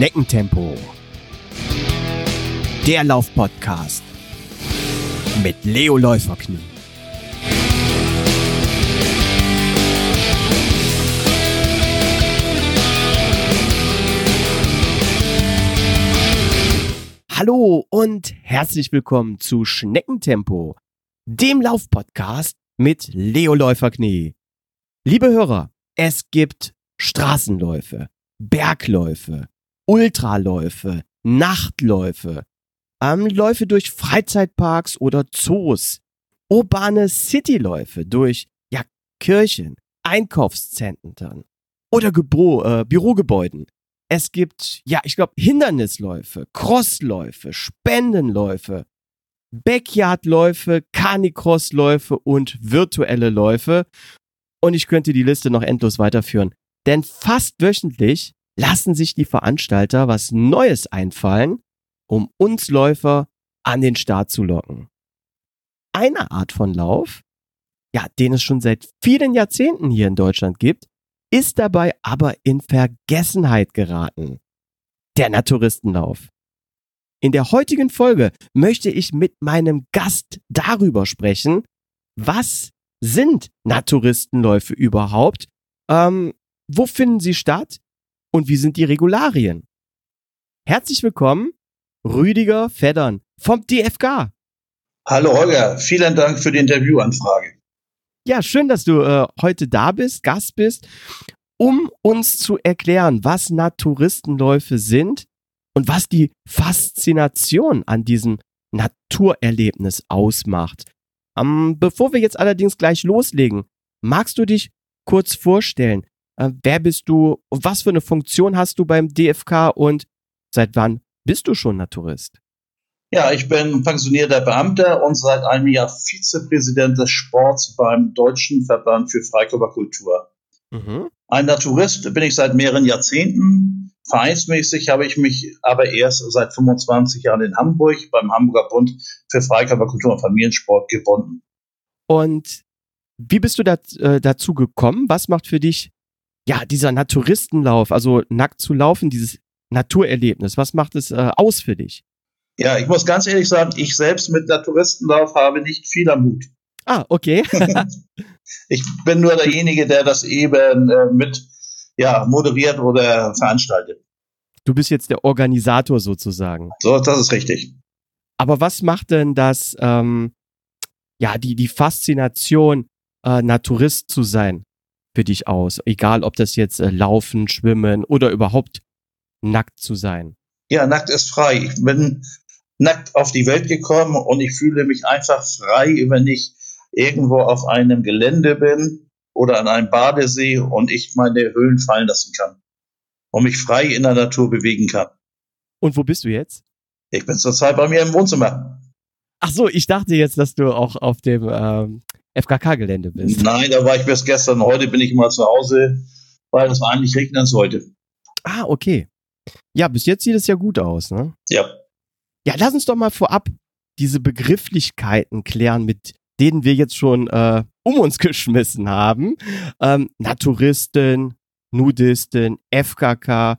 Schneckentempo. Der Laufpodcast mit Leo Läuferknie. Hallo und herzlich willkommen zu Schneckentempo, dem Laufpodcast mit Leo Läuferknie. Liebe Hörer, es gibt Straßenläufe, Bergläufe, Ultraläufe, Nachtläufe, ähm, Läufe durch Freizeitparks oder Zoos, urbane Cityläufe durch ja, Kirchen, Einkaufszentren oder Gebro äh, Bürogebäuden. Es gibt, ja, ich glaube, Hindernisläufe, Crossläufe, Spendenläufe, Backyardläufe, Canicrossläufe und virtuelle Läufe. Und ich könnte die Liste noch endlos weiterführen. Denn fast wöchentlich lassen sich die Veranstalter was Neues einfallen, um uns Läufer an den Start zu locken. Eine Art von Lauf, ja, den es schon seit vielen Jahrzehnten hier in Deutschland gibt, ist dabei aber in Vergessenheit geraten. Der Naturistenlauf. In der heutigen Folge möchte ich mit meinem Gast darüber sprechen, was sind Naturistenläufe überhaupt, ähm, wo finden sie statt und wie sind die Regularien? Herzlich willkommen, Rüdiger Feddern vom DFK. Hallo Holger, vielen Dank für die Interviewanfrage. Ja, schön, dass du äh, heute da bist, Gast bist, um uns zu erklären, was Naturistenläufe sind und was die Faszination an diesem Naturerlebnis ausmacht. Ähm, bevor wir jetzt allerdings gleich loslegen, magst du dich kurz vorstellen? Äh, wer bist du? Was für eine Funktion hast du beim DFK und seit wann bist du schon Naturist? Ja, ich bin pensionierter Beamter und seit einem Jahr Vizepräsident des Sports beim Deutschen Verband für Freikörperkultur. Mhm. Ein Naturist bin ich seit mehreren Jahrzehnten. Vereinsmäßig habe ich mich aber erst seit 25 Jahren in Hamburg beim Hamburger Bund für Freikörperkultur und Familiensport gebunden. Und wie bist du da, äh, dazu gekommen? Was macht für dich ja dieser Naturistenlauf, also nackt zu laufen, dieses Naturerlebnis? Was macht es äh, aus für dich? Ja, ich muss ganz ehrlich sagen, ich selbst mit Naturistenlauf habe nicht viel am Hut. Ah, okay. ich bin nur derjenige, der das eben äh, mit ja, moderiert oder veranstaltet. Du bist jetzt der Organisator sozusagen. So, das ist richtig. Aber was macht denn das, ähm, ja, die, die Faszination, äh, Naturist zu sein für dich aus? Egal, ob das jetzt äh, Laufen, Schwimmen oder überhaupt nackt zu sein. Ja, nackt ist frei. Ich bin nackt auf die Welt gekommen und ich fühle mich einfach frei, wenn ich irgendwo auf einem Gelände bin oder an einem Badesee und ich meine Höhlen fallen lassen kann und mich frei in der Natur bewegen kann. Und wo bist du jetzt? Ich bin zurzeit bei mir im Wohnzimmer. Ach so, ich dachte jetzt, dass du auch auf dem ähm, FKK-Gelände bist. Nein, da war ich bis gestern. Heute bin ich mal zu Hause, weil es eigentlich regnen sollte. Ah, okay. Ja, bis jetzt sieht es ja gut aus, ne? Ja. Ja, lass uns doch mal vorab diese Begrifflichkeiten klären, mit denen wir jetzt schon äh, um uns geschmissen haben. Ähm, Naturisten, Nudisten, FKK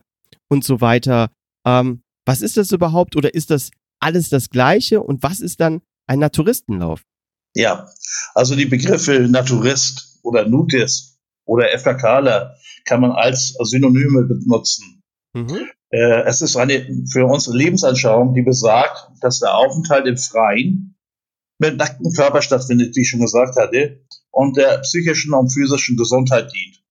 und so weiter. Ähm, was ist das überhaupt oder ist das alles das Gleiche und was ist dann ein Naturistenlauf? Ja, also die Begriffe Naturist oder Nudist oder FKKler kann man als Synonyme benutzen. Mhm. Äh, es ist eine für unsere Lebensanschauung, die besagt, dass der Aufenthalt im Freien mit nacktem Körper stattfindet, wie ich schon gesagt hatte, und der psychischen und physischen Gesundheit dient.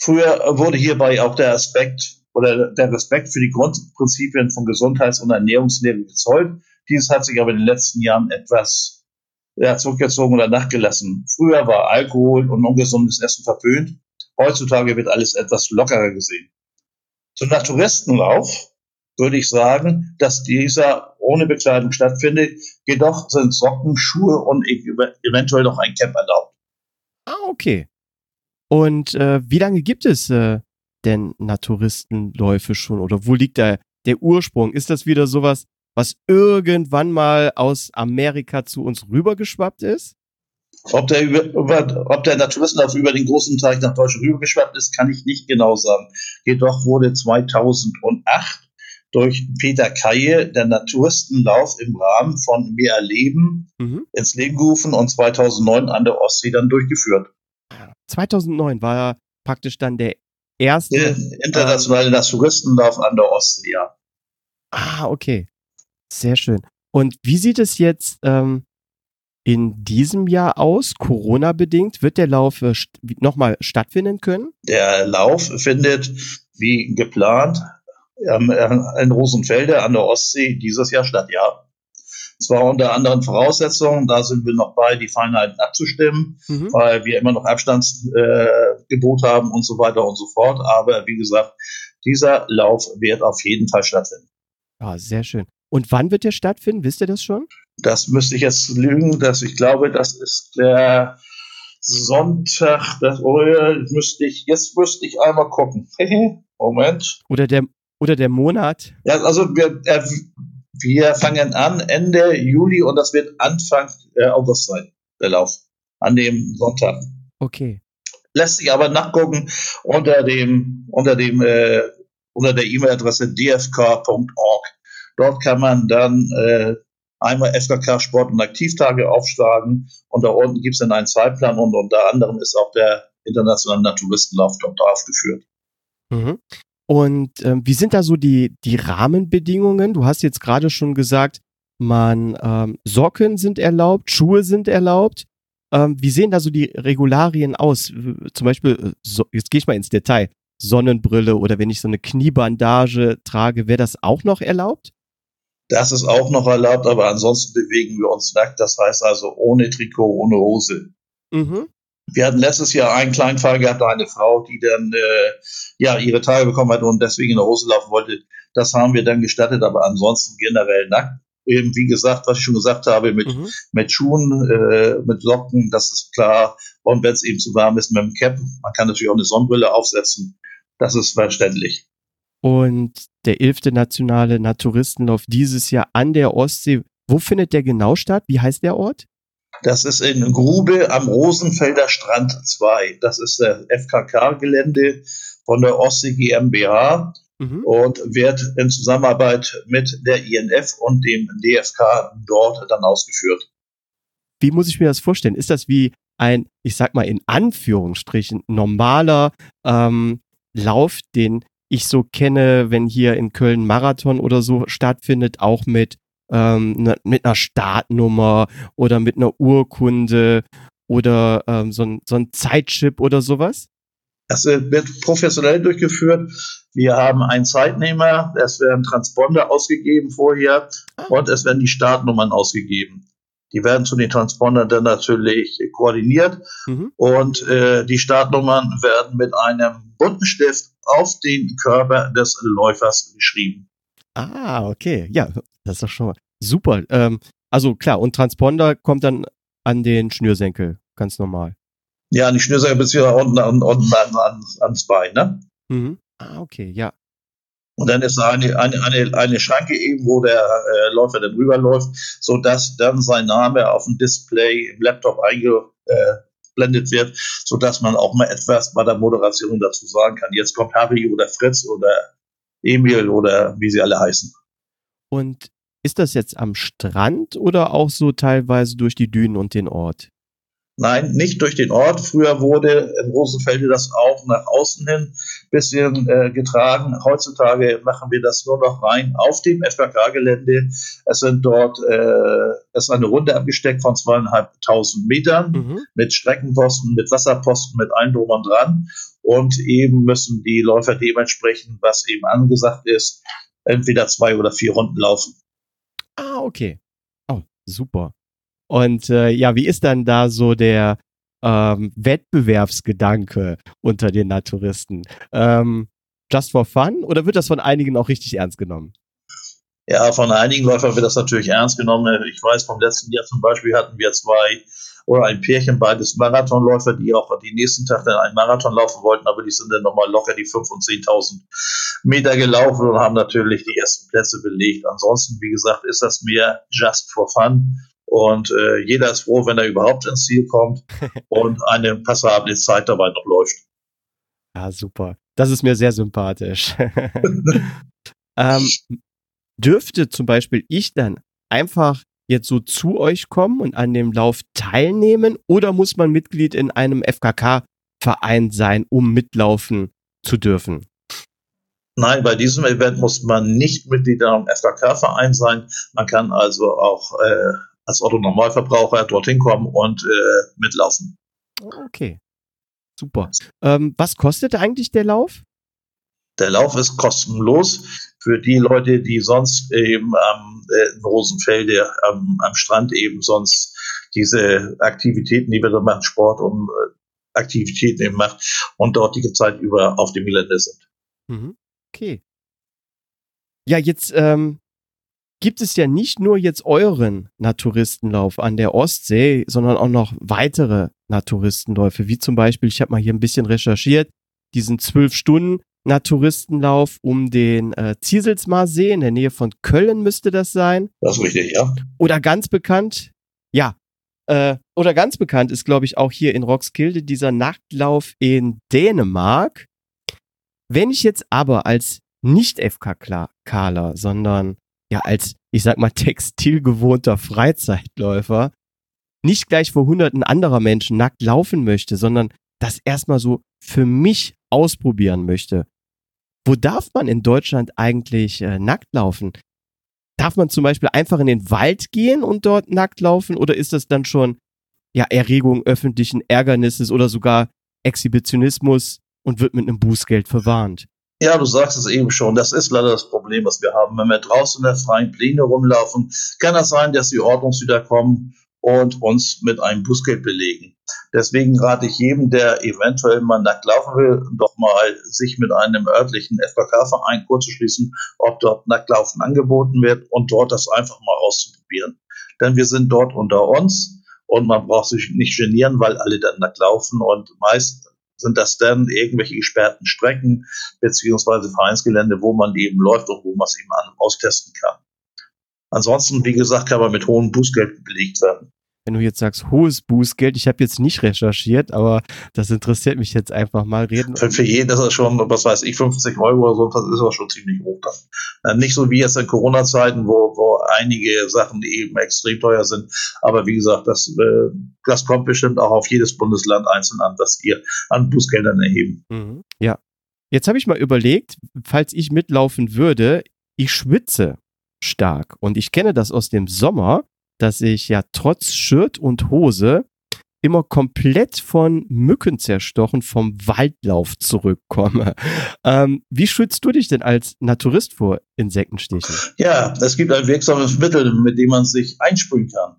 Früher wurde hierbei auch der Aspekt oder der Respekt für die Grundprinzipien von Gesundheits- und Ernährungslehre gezollt. Dies hat sich aber in den letzten Jahren etwas ja, zurückgezogen oder nachgelassen. Früher war Alkohol und ungesundes Essen verpönt. Heutzutage wird alles etwas lockerer gesehen. Zum Naturistenlauf würde ich sagen, dass dieser ohne Bekleidung stattfindet. Jedoch sind Socken, Schuhe und eventuell noch ein Camp erlaubt. Ah, okay. Und äh, wie lange gibt es äh, denn Naturistenläufe schon? Oder wo liegt da der Ursprung? Ist das wieder sowas, was irgendwann mal aus Amerika zu uns rübergeschwappt ist? Ob der, über, ob der Naturistlauf über den großen Teich nach Deutschland rübergeschwappt ist, kann ich nicht genau sagen. Jedoch wurde 2008 durch Peter Kaye der Naturistenlauf im Rahmen von Mehr Erleben mhm. ins Leben gerufen und 2009 an der Ostsee dann durchgeführt. 2009 war praktisch dann der erste. Der internationale ähm, Naturistenlauf an der Ostsee, ja. Ah, okay. Sehr schön. Und wie sieht es jetzt ähm, in diesem Jahr aus, Corona-bedingt? Wird der Lauf äh, st nochmal stattfinden können? Der Lauf findet wie geplant ähm, in Rosenfelde an der Ostsee dieses Jahr statt, ja. Zwar unter anderen Voraussetzungen, da sind wir noch bei, die Feinheiten abzustimmen, mhm. weil wir immer noch Abstandsgebot äh, haben und so weiter und so fort. Aber wie gesagt, dieser Lauf wird auf jeden Fall stattfinden. Ah, sehr schön. Und wann wird der stattfinden? Wisst ihr das schon? Das müsste ich jetzt lügen, dass ich glaube, das ist der Sonntag. Das, oh, müsste ich, jetzt müsste ich einmal gucken. Moment. Oder der, oder der Monat? Ja, also wir, äh, wir fangen an Ende Juli und das wird Anfang äh, August sein, der Lauf. An dem Sonntag. Okay. Lässt sich aber nachgucken unter dem, unter dem, äh, unter der E-Mail-Adresse dfk.org. Dort kann man dann äh, einmal FKK Sport und Aktivtage aufschlagen und da unten gibt es dann einen Zeitplan und unter anderem ist auch der internationale Naturistenlauf dort aufgeführt. Mhm. Und ähm, wie sind da so die, die Rahmenbedingungen? Du hast jetzt gerade schon gesagt, man ähm, Socken sind erlaubt, Schuhe sind erlaubt. Ähm, wie sehen da so die Regularien aus? Zum Beispiel, äh, so, jetzt gehe ich mal ins Detail, Sonnenbrille oder wenn ich so eine Kniebandage trage, wäre das auch noch erlaubt? Das ist auch noch erlaubt, aber ansonsten bewegen wir uns nackt. Das heißt also ohne Trikot, ohne Hose. Mhm. Wir hatten letztes Jahr einen kleinen Fall gehabt, eine Frau, die dann äh, ja ihre Tage bekommen hat und deswegen in der Hose laufen wollte. Das haben wir dann gestattet, aber ansonsten generell nackt. Eben wie gesagt, was ich schon gesagt habe, mit, mhm. mit Schuhen, äh, mit Socken, das ist klar. Und wenn es eben zu warm ist, mit dem Cap. Man kann natürlich auch eine Sonnenbrille aufsetzen. Das ist verständlich. Und der 11. nationale Naturistenlauf dieses Jahr an der Ostsee, wo findet der genau statt? Wie heißt der Ort? Das ist in Grube am Rosenfelder Strand 2. Das ist der FKK-Gelände von der Ostsee GmbH mhm. und wird in Zusammenarbeit mit der INF und dem DFK dort dann ausgeführt. Wie muss ich mir das vorstellen? Ist das wie ein, ich sag mal in Anführungsstrichen, normaler ähm, Lauf, den ich so kenne, wenn hier in Köln Marathon oder so stattfindet, auch mit ähm, ne, mit einer Startnummer oder mit einer Urkunde oder ähm, so, ein, so ein Zeitchip oder sowas? Das wird professionell durchgeführt. Wir haben einen Zeitnehmer, es werden Transponder ausgegeben vorher ah. und es werden die Startnummern ausgegeben. Die werden zu den Transpondern dann natürlich koordiniert mhm. und äh, die Startnummern werden mit einem bunten Stift auf den Körper des Läufers geschrieben. Ah, okay. Ja, das ist doch schon mal super. Ähm, also klar, und Transponder kommt dann an den Schnürsenkel, ganz normal. Ja, an die Schnürsenkel beziehungsweise unten, an, unten an, an, ans Bein, ne? Mhm. Ah, okay, ja. Und dann ist da eine, eine, eine, eine Schranke eben, wo der äh, Läufer dann rüberläuft, sodass dann sein Name auf dem Display im Laptop eingeblendet wird, sodass man auch mal etwas bei der Moderation dazu sagen kann. Jetzt kommt Harry oder Fritz oder Emil oder wie sie alle heißen. Und ist das jetzt am Strand oder auch so teilweise durch die Dünen und den Ort? Nein, nicht durch den Ort. Früher wurde in Rosenfelde das auch nach außen hin bisschen äh, getragen. Heutzutage machen wir das nur noch rein auf dem FKK-Gelände. Es sind dort, äh, es ist eine Runde abgesteckt von zweieinhalbtausend Metern mhm. mit Streckenposten, mit Wasserposten, mit allem drum und dran. Und eben müssen die Läufer dementsprechend, was eben angesagt ist, entweder zwei oder vier Runden laufen. Ah, okay. Oh, super. Und äh, ja, wie ist dann da so der ähm, Wettbewerbsgedanke unter den Naturisten? Ähm, just for fun oder wird das von einigen auch richtig ernst genommen? Ja, von einigen Läufern wird das natürlich ernst genommen. Ich weiß, vom letzten Jahr zum Beispiel hatten wir zwei oder ein Pärchen, beides Marathonläufer, die auch die nächsten Tag dann einen Marathon laufen wollten, aber die sind dann nochmal locker die 5.000 und 10.000 Meter gelaufen und haben natürlich die ersten Plätze belegt. Ansonsten, wie gesagt, ist das mehr just for fun Und äh, jeder ist froh, wenn er überhaupt ins Ziel kommt und eine passable Zeit dabei noch läuft. Ja, super. Das ist mir sehr sympathisch. ähm, dürfte zum Beispiel ich dann einfach jetzt so zu euch kommen und an dem Lauf teilnehmen oder muss man Mitglied in einem FKK-Verein sein, um mitlaufen zu dürfen? Nein, bei diesem Event muss man nicht Mitglied in einem FKK-Verein sein. Man kann also auch äh, als Otto-Normalverbraucher dorthin kommen und äh, mitlaufen. Okay, super. Ähm, was kostet eigentlich der Lauf? Der Lauf ist kostenlos für die Leute, die sonst eben am äh, Rosenfelde am, am Strand eben sonst diese Aktivitäten, die wir da machen, Sport und äh, Aktivitäten eben macht und dort die Zeit über auf dem Gelände sind. Mhm. Okay. Ja, jetzt ähm, gibt es ja nicht nur jetzt euren Naturistenlauf an der Ostsee, sondern auch noch weitere Naturistenläufe, wie zum Beispiel, ich habe mal hier ein bisschen recherchiert, diesen zwölf Stunden Naturistenlauf um den äh, Zieselsmar See in der Nähe von Köln müsste das sein. Das ist richtig, ja. Oder ganz bekannt, ja, äh, oder ganz bekannt ist, glaube ich, auch hier in Roxkilde dieser Nachtlauf in Dänemark. Wenn ich jetzt aber als nicht FK-Kaler, sondern ja als, ich sag mal, textilgewohnter Freizeitläufer nicht gleich vor hunderten anderer Menschen nackt laufen möchte, sondern das erstmal so für mich ausprobieren möchte. Wo darf man in Deutschland eigentlich äh, nackt laufen? Darf man zum Beispiel einfach in den Wald gehen und dort nackt laufen oder ist das dann schon ja Erregung öffentlichen Ärgernisses oder sogar Exhibitionismus und wird mit einem Bußgeld verwarnt? Ja, du sagst es eben schon. Das ist leider das Problem, was wir haben. Wenn wir draußen in der freien Pläne rumlaufen, kann das sein, dass die Ordnungshüter kommen und uns mit einem Bußgeld belegen. Deswegen rate ich jedem, der eventuell mal nackt laufen will, doch mal sich mit einem örtlichen FKK-Verein kurz ob dort Nacktlaufen angeboten wird und dort das einfach mal auszuprobieren. Denn wir sind dort unter uns und man braucht sich nicht genieren, weil alle dann nackt laufen und meist sind das dann irgendwelche gesperrten Strecken beziehungsweise Vereinsgelände, wo man eben läuft und wo man es eben austesten kann. Ansonsten, wie gesagt, kann man mit hohem Bußgeld belegt werden wenn du jetzt sagst, hohes Bußgeld, ich habe jetzt nicht recherchiert, aber das interessiert mich jetzt einfach mal reden. Für, für jeden ist das schon, was weiß ich, 50 Euro oder so, das ist das schon ziemlich hoch dann. Nicht so wie jetzt in Corona-Zeiten, wo, wo einige Sachen eben extrem teuer sind. Aber wie gesagt, das, äh, das kommt bestimmt auch auf jedes Bundesland einzeln an, was ihr an Bußgeldern erheben. Mhm. Ja. Jetzt habe ich mal überlegt, falls ich mitlaufen würde, ich schwitze stark. Und ich kenne das aus dem Sommer dass ich ja trotz Shirt und Hose immer komplett von Mücken zerstochen vom Waldlauf zurückkomme. Ähm, wie schützt du dich denn als Naturist vor Insektenstichen? Ja, es gibt ein wirksames Mittel, mit dem man sich einsprühen kann.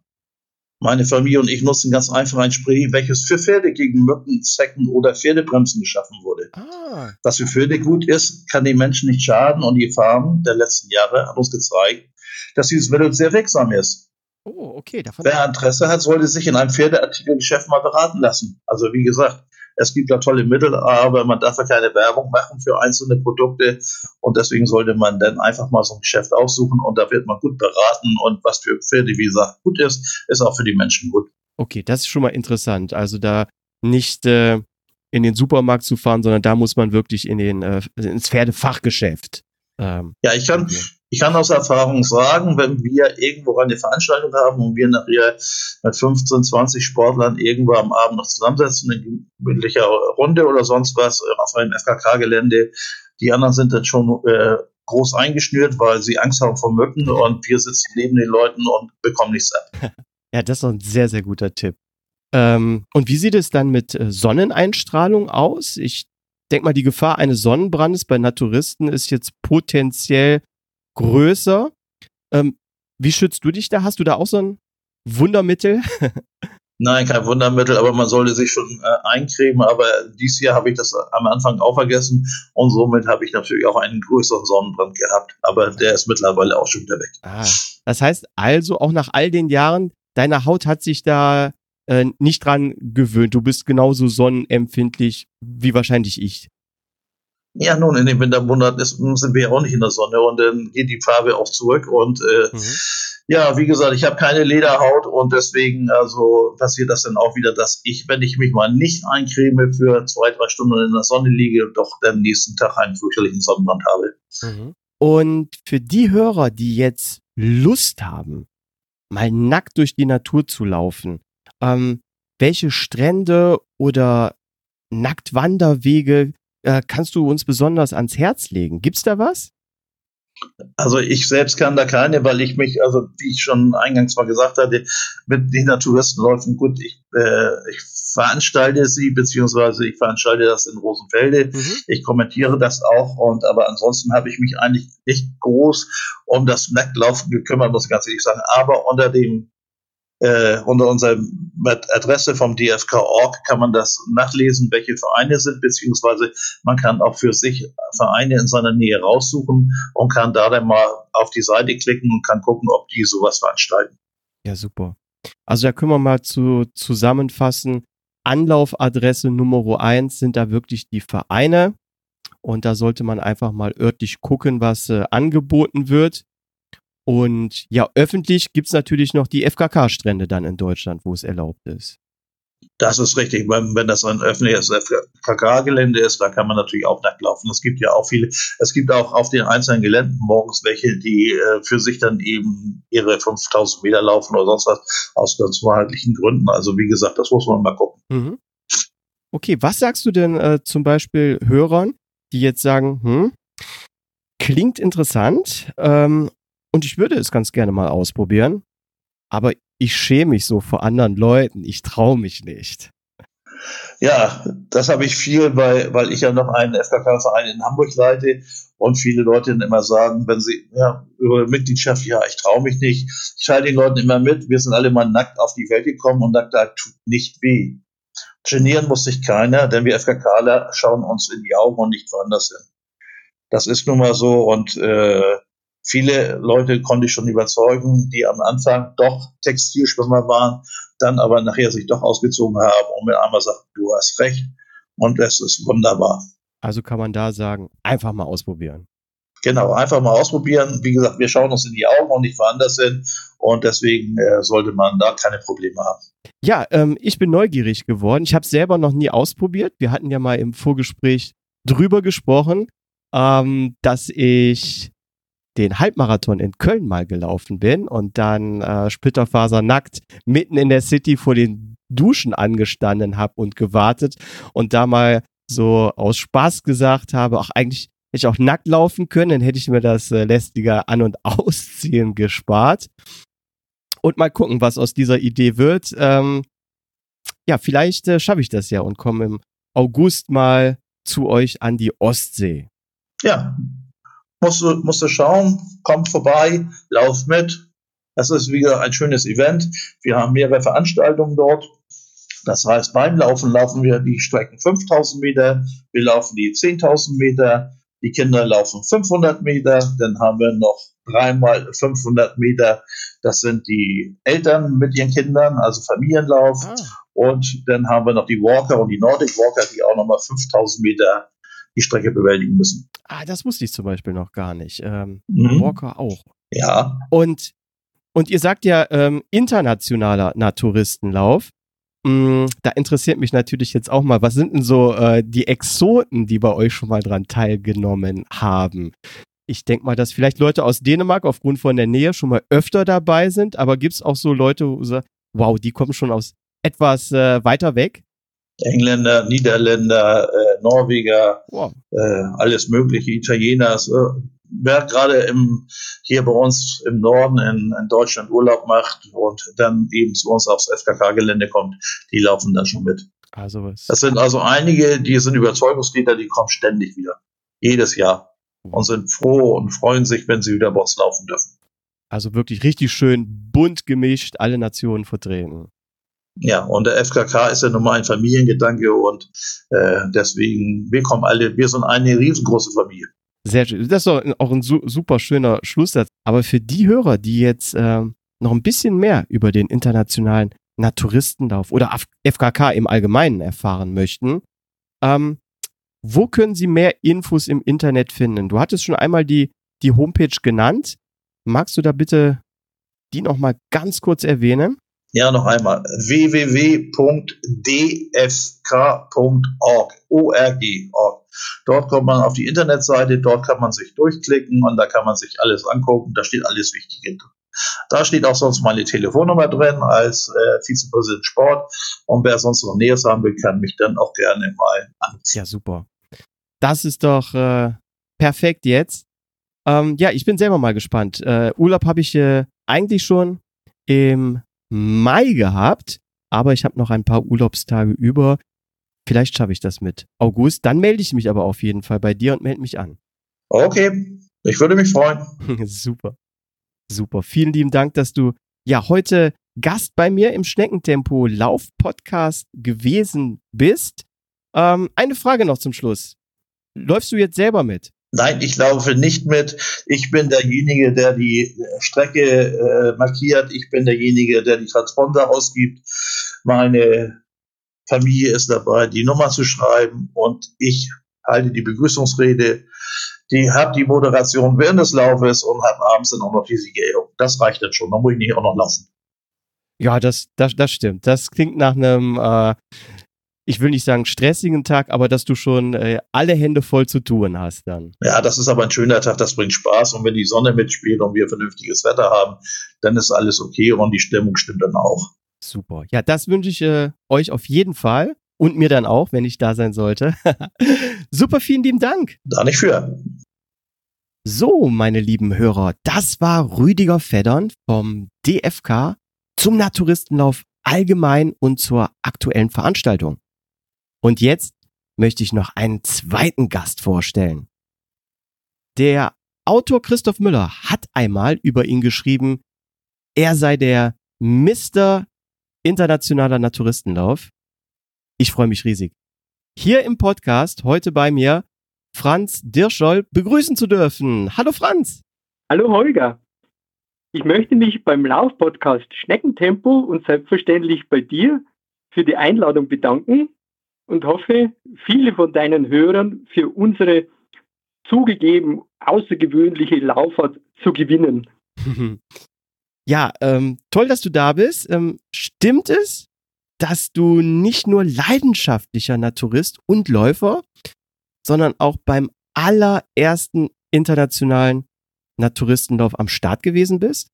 Meine Familie und ich nutzen ganz einfach ein Spray, welches für Pferde gegen Mücken, Zecken oder Pferdebremsen geschaffen wurde. Ah. Was für Pferde gut ist, kann den Menschen nicht schaden und die Erfahrung der letzten Jahre hat uns gezeigt, dass dieses Mittel sehr wirksam ist. Oh, okay. Davon Wer Interesse hat, sollte sich in einem Pferdeartikelgeschäft mal beraten lassen. Also wie gesagt, es gibt da tolle Mittel, aber man darf ja keine Werbung machen für einzelne Produkte und deswegen sollte man dann einfach mal so ein Geschäft aussuchen und da wird man gut beraten und was für Pferde, wie gesagt, gut ist, ist auch für die Menschen gut. Okay, das ist schon mal interessant. Also da nicht äh, in den Supermarkt zu fahren, sondern da muss man wirklich in den äh, ins Pferdefachgeschäft. Ähm, ja, ich kann, ich kann aus Erfahrung sagen, wenn wir irgendwo eine Veranstaltung haben und wir nachher mit 15, 20 Sportlern irgendwo am Abend noch zusammensetzen, in gemütlicher Runde oder sonst was äh, auf einem FKK-Gelände, die anderen sind dann schon äh, groß eingeschnürt, weil sie Angst haben vor Mücken und wir sitzen neben den Leuten und bekommen nichts ab. Ja, das ist ein sehr, sehr guter Tipp. Ähm, und wie sieht es dann mit äh, Sonneneinstrahlung aus? Ich denke mal, die Gefahr eines Sonnenbrandes bei Naturisten ist jetzt potenziell größer. Ähm, wie schützt du dich da? Hast du da auch so ein Wundermittel? Nein, kein Wundermittel, aber man sollte sich schon äh, eincremen. Aber dieses Jahr habe ich das am Anfang auch vergessen und somit habe ich natürlich auch einen größeren Sonnenbrand gehabt. Aber der ist mittlerweile auch schon wieder weg. Ah, das heißt also, auch nach all den Jahren, deine Haut hat sich da äh, nicht dran gewöhnt. Du bist genauso sonnenempfindlich wie wahrscheinlich ich. Ja, nun, in den Wintermonaten ist, sind wir ja auch nicht in der Sonne und dann geht die Farbe auch zurück und äh, mhm. Ja, wie gesagt, ich habe keine Lederhaut und deswegen also passiert das dann auch wieder, dass ich, wenn ich mich mal nicht eincreme für zwei, drei Stunden in der Sonne liege, doch am nächsten Tag einen fürchterlichen Sonnenbrand habe. Mhm. Und für die Hörer, die jetzt Lust haben, mal nackt durch die Natur zu laufen, ähm, welche Strände oder Nacktwanderwege äh, kannst du uns besonders ans Herz legen? Gibt's da was? Also ich selbst kann da keine, weil ich mich, also wie ich schon eingangs mal gesagt hatte, mit den Touristenläufen, gut, ich, äh, ich veranstalte sie, beziehungsweise ich veranstalte das in Rosenfelde. Mhm. Ich kommentiere das auch und aber ansonsten habe ich mich eigentlich nicht groß um das Nacktlaufen gekümmert, muss ich ganz ehrlich sagen. Aber unter dem äh, unter unserer Adresse vom DFK.org kann man das nachlesen, welche Vereine sind, beziehungsweise man kann auch für sich Vereine in seiner Nähe raussuchen und kann da dann mal auf die Seite klicken und kann gucken, ob die sowas veranstalten. Ja, super. Also da können wir mal zu, zusammenfassen. Anlaufadresse Nummer eins sind da wirklich die Vereine. Und da sollte man einfach mal örtlich gucken, was äh, angeboten wird. Und ja, öffentlich gibt's natürlich noch die FKK-Strände dann in Deutschland, wo es erlaubt ist. Das ist richtig. Wenn, wenn das ein öffentliches FKK-Gelände ist, da kann man natürlich auch nackt laufen. Es gibt ja auch viele, es gibt auch auf den einzelnen Geländen morgens welche, die äh, für sich dann eben ihre 5000 Meter laufen oder sonst was aus ganz wahrheitlichen Gründen. Also wie gesagt, das muss man mal gucken. Mhm. Okay, was sagst du denn äh, zum Beispiel Hörern, die jetzt sagen, hm, klingt interessant, ähm, und ich würde es ganz gerne mal ausprobieren. Aber ich schäme mich so vor anderen Leuten. Ich traue mich nicht. Ja, das habe ich viel, weil, weil ich ja noch einen FKK-Verein in Hamburg leite und viele Leute dann immer sagen, wenn sie ja, über Mitgliedschaft, ja, ich traue mich nicht. Ich schalte den Leuten immer mit, wir sind alle mal nackt auf die Welt gekommen und Nacktheit tut nicht weh. Genieren muss sich keiner, denn wir FKKler schauen uns in die Augen und nicht woanders hin. Das ist nun mal so und äh, Viele Leute konnte ich schon überzeugen, die am Anfang doch Textilschwimmer waren, dann aber nachher sich doch ausgezogen haben und mir einmal sagen, du hast recht. Und es ist wunderbar. Also kann man da sagen, einfach mal ausprobieren. Genau, einfach mal ausprobieren. Wie gesagt, wir schauen uns in die Augen und nicht woanders hin. Und deswegen äh, sollte man da keine Probleme haben. Ja, ähm, ich bin neugierig geworden. Ich habe es selber noch nie ausprobiert. Wir hatten ja mal im Vorgespräch drüber gesprochen, ähm, dass ich den Halbmarathon in Köln mal gelaufen bin und dann äh, splitterfasernackt mitten in der City vor den Duschen angestanden habe und gewartet und da mal so aus Spaß gesagt habe, auch eigentlich hätte ich auch nackt laufen können, dann hätte ich mir das äh, lästige An- und Ausziehen gespart. Und mal gucken, was aus dieser Idee wird. Ähm, ja, vielleicht äh, schaffe ich das ja und komme im August mal zu euch an die Ostsee. Ja, musst du, musst du schauen, komm vorbei, lauf mit. Das ist wieder ein schönes Event. Wir haben mehrere Veranstaltungen dort. Das heißt, beim Laufen laufen wir die Strecken 5000 Meter, wir laufen die 10.000 Meter, die Kinder laufen 500 Meter, dann haben wir noch dreimal 500 Meter. Das sind die Eltern mit ihren Kindern, also Familienlauf. Ah. Und dann haben wir noch die Walker und die Nordic Walker, die auch nochmal 5000 Meter die Strecke bewältigen müssen. Ah, das wusste ich zum Beispiel noch gar nicht. Ähm, mhm. Walker auch. Ja. Und, und ihr sagt ja ähm, internationaler Naturistenlauf. Mm, da interessiert mich natürlich jetzt auch mal, was sind denn so äh, die Exoten, die bei euch schon mal dran teilgenommen haben? Ich denke mal, dass vielleicht Leute aus Dänemark aufgrund von der Nähe schon mal öfter dabei sind, aber gibt es auch so Leute, wo sagt, wow, die kommen schon aus etwas äh, weiter weg? Engländer, Niederländer, äh, Norweger, wow. äh, alles mögliche, Italiener. Äh, wer gerade im, hier bei uns im Norden in, in, Deutschland Urlaub macht und dann eben zu uns aufs FKK-Gelände kommt, die laufen da schon mit. Also was? Das sind also einige, die sind Überzeugungsglieder, die kommen ständig wieder. Jedes Jahr. Und sind froh und freuen sich, wenn sie wieder bei uns laufen dürfen. Also wirklich richtig schön bunt gemischt, alle Nationen vertreten. Ja, und der FKK ist ja nun mal ein Familiengedanke und äh, deswegen, wir kommen alle, wir sind eine riesengroße Familie. Sehr schön. Das ist auch ein super schöner Schlusssatz. Aber für die Hörer, die jetzt äh, noch ein bisschen mehr über den internationalen Naturistenlauf oder FKK im Allgemeinen erfahren möchten, ähm, wo können sie mehr Infos im Internet finden? Du hattest schon einmal die, die Homepage genannt. Magst du da bitte die nochmal ganz kurz erwähnen? Ja, noch einmal. www.dfk.org. ORG. Dort kommt man auf die Internetseite, dort kann man sich durchklicken und da kann man sich alles angucken. Da steht alles Wichtige drin. Da steht auch sonst meine Telefonnummer drin als äh, Vizepräsident Sport. Und wer sonst noch Näheres haben will, kann mich dann auch gerne mal anrufen. Ja, super. Das ist doch äh, perfekt jetzt. Ähm, ja, ich bin selber mal gespannt. Äh, Urlaub habe ich äh, eigentlich schon im Mai gehabt, aber ich habe noch ein paar Urlaubstage über. Vielleicht schaffe ich das mit August. Dann melde ich mich aber auf jeden Fall bei dir und melde mich an. Okay, ich würde mich freuen. Super. Super. Vielen lieben Dank, dass du ja heute Gast bei mir im Schneckentempo Lauf Podcast gewesen bist. Ähm, eine Frage noch zum Schluss. Läufst du jetzt selber mit? Nein, ich laufe nicht mit. Ich bin derjenige, der die Strecke äh, markiert. Ich bin derjenige, der die Transponder ausgibt. Meine Familie ist dabei, die Nummer zu schreiben und ich halte die Begrüßungsrede. Die habe die Moderation während des Laufes und habe abends dann auch noch die Siegerehrung. Das reicht dann schon. Dann muss ich nicht auch noch laufen. Ja, das, das, das stimmt. Das klingt nach einem äh, ich will nicht sagen stressigen Tag, aber dass du schon äh, alle Hände voll zu tun hast dann. Ja, das ist aber ein schöner Tag, das bringt Spaß und wenn die Sonne mitspielt und wir vernünftiges Wetter haben, dann ist alles okay und die Stimmung stimmt dann auch. Super. Ja, das wünsche ich äh, euch auf jeden Fall und mir dann auch, wenn ich da sein sollte. Super, vielen lieben Dank. Da nicht für. So, meine lieben Hörer, das war Rüdiger Feddern vom DFK zum Naturistenlauf allgemein und zur aktuellen Veranstaltung. Und jetzt möchte ich noch einen zweiten Gast vorstellen. Der Autor Christoph Müller hat einmal über ihn geschrieben, er sei der Mr. Internationaler Naturistenlauf. Ich freue mich riesig. Hier im Podcast heute bei mir Franz Dirscholl begrüßen zu dürfen. Hallo Franz. Hallo Holger. Ich möchte mich beim Laufpodcast Schneckentempo und selbstverständlich bei dir für die Einladung bedanken und hoffe, viele von deinen Hörern für unsere zugegeben außergewöhnliche Laufart zu gewinnen. Ja, ähm, toll, dass du da bist. Ähm, stimmt es, dass du nicht nur leidenschaftlicher Naturist und Läufer, sondern auch beim allerersten internationalen Naturistenlauf am Start gewesen bist?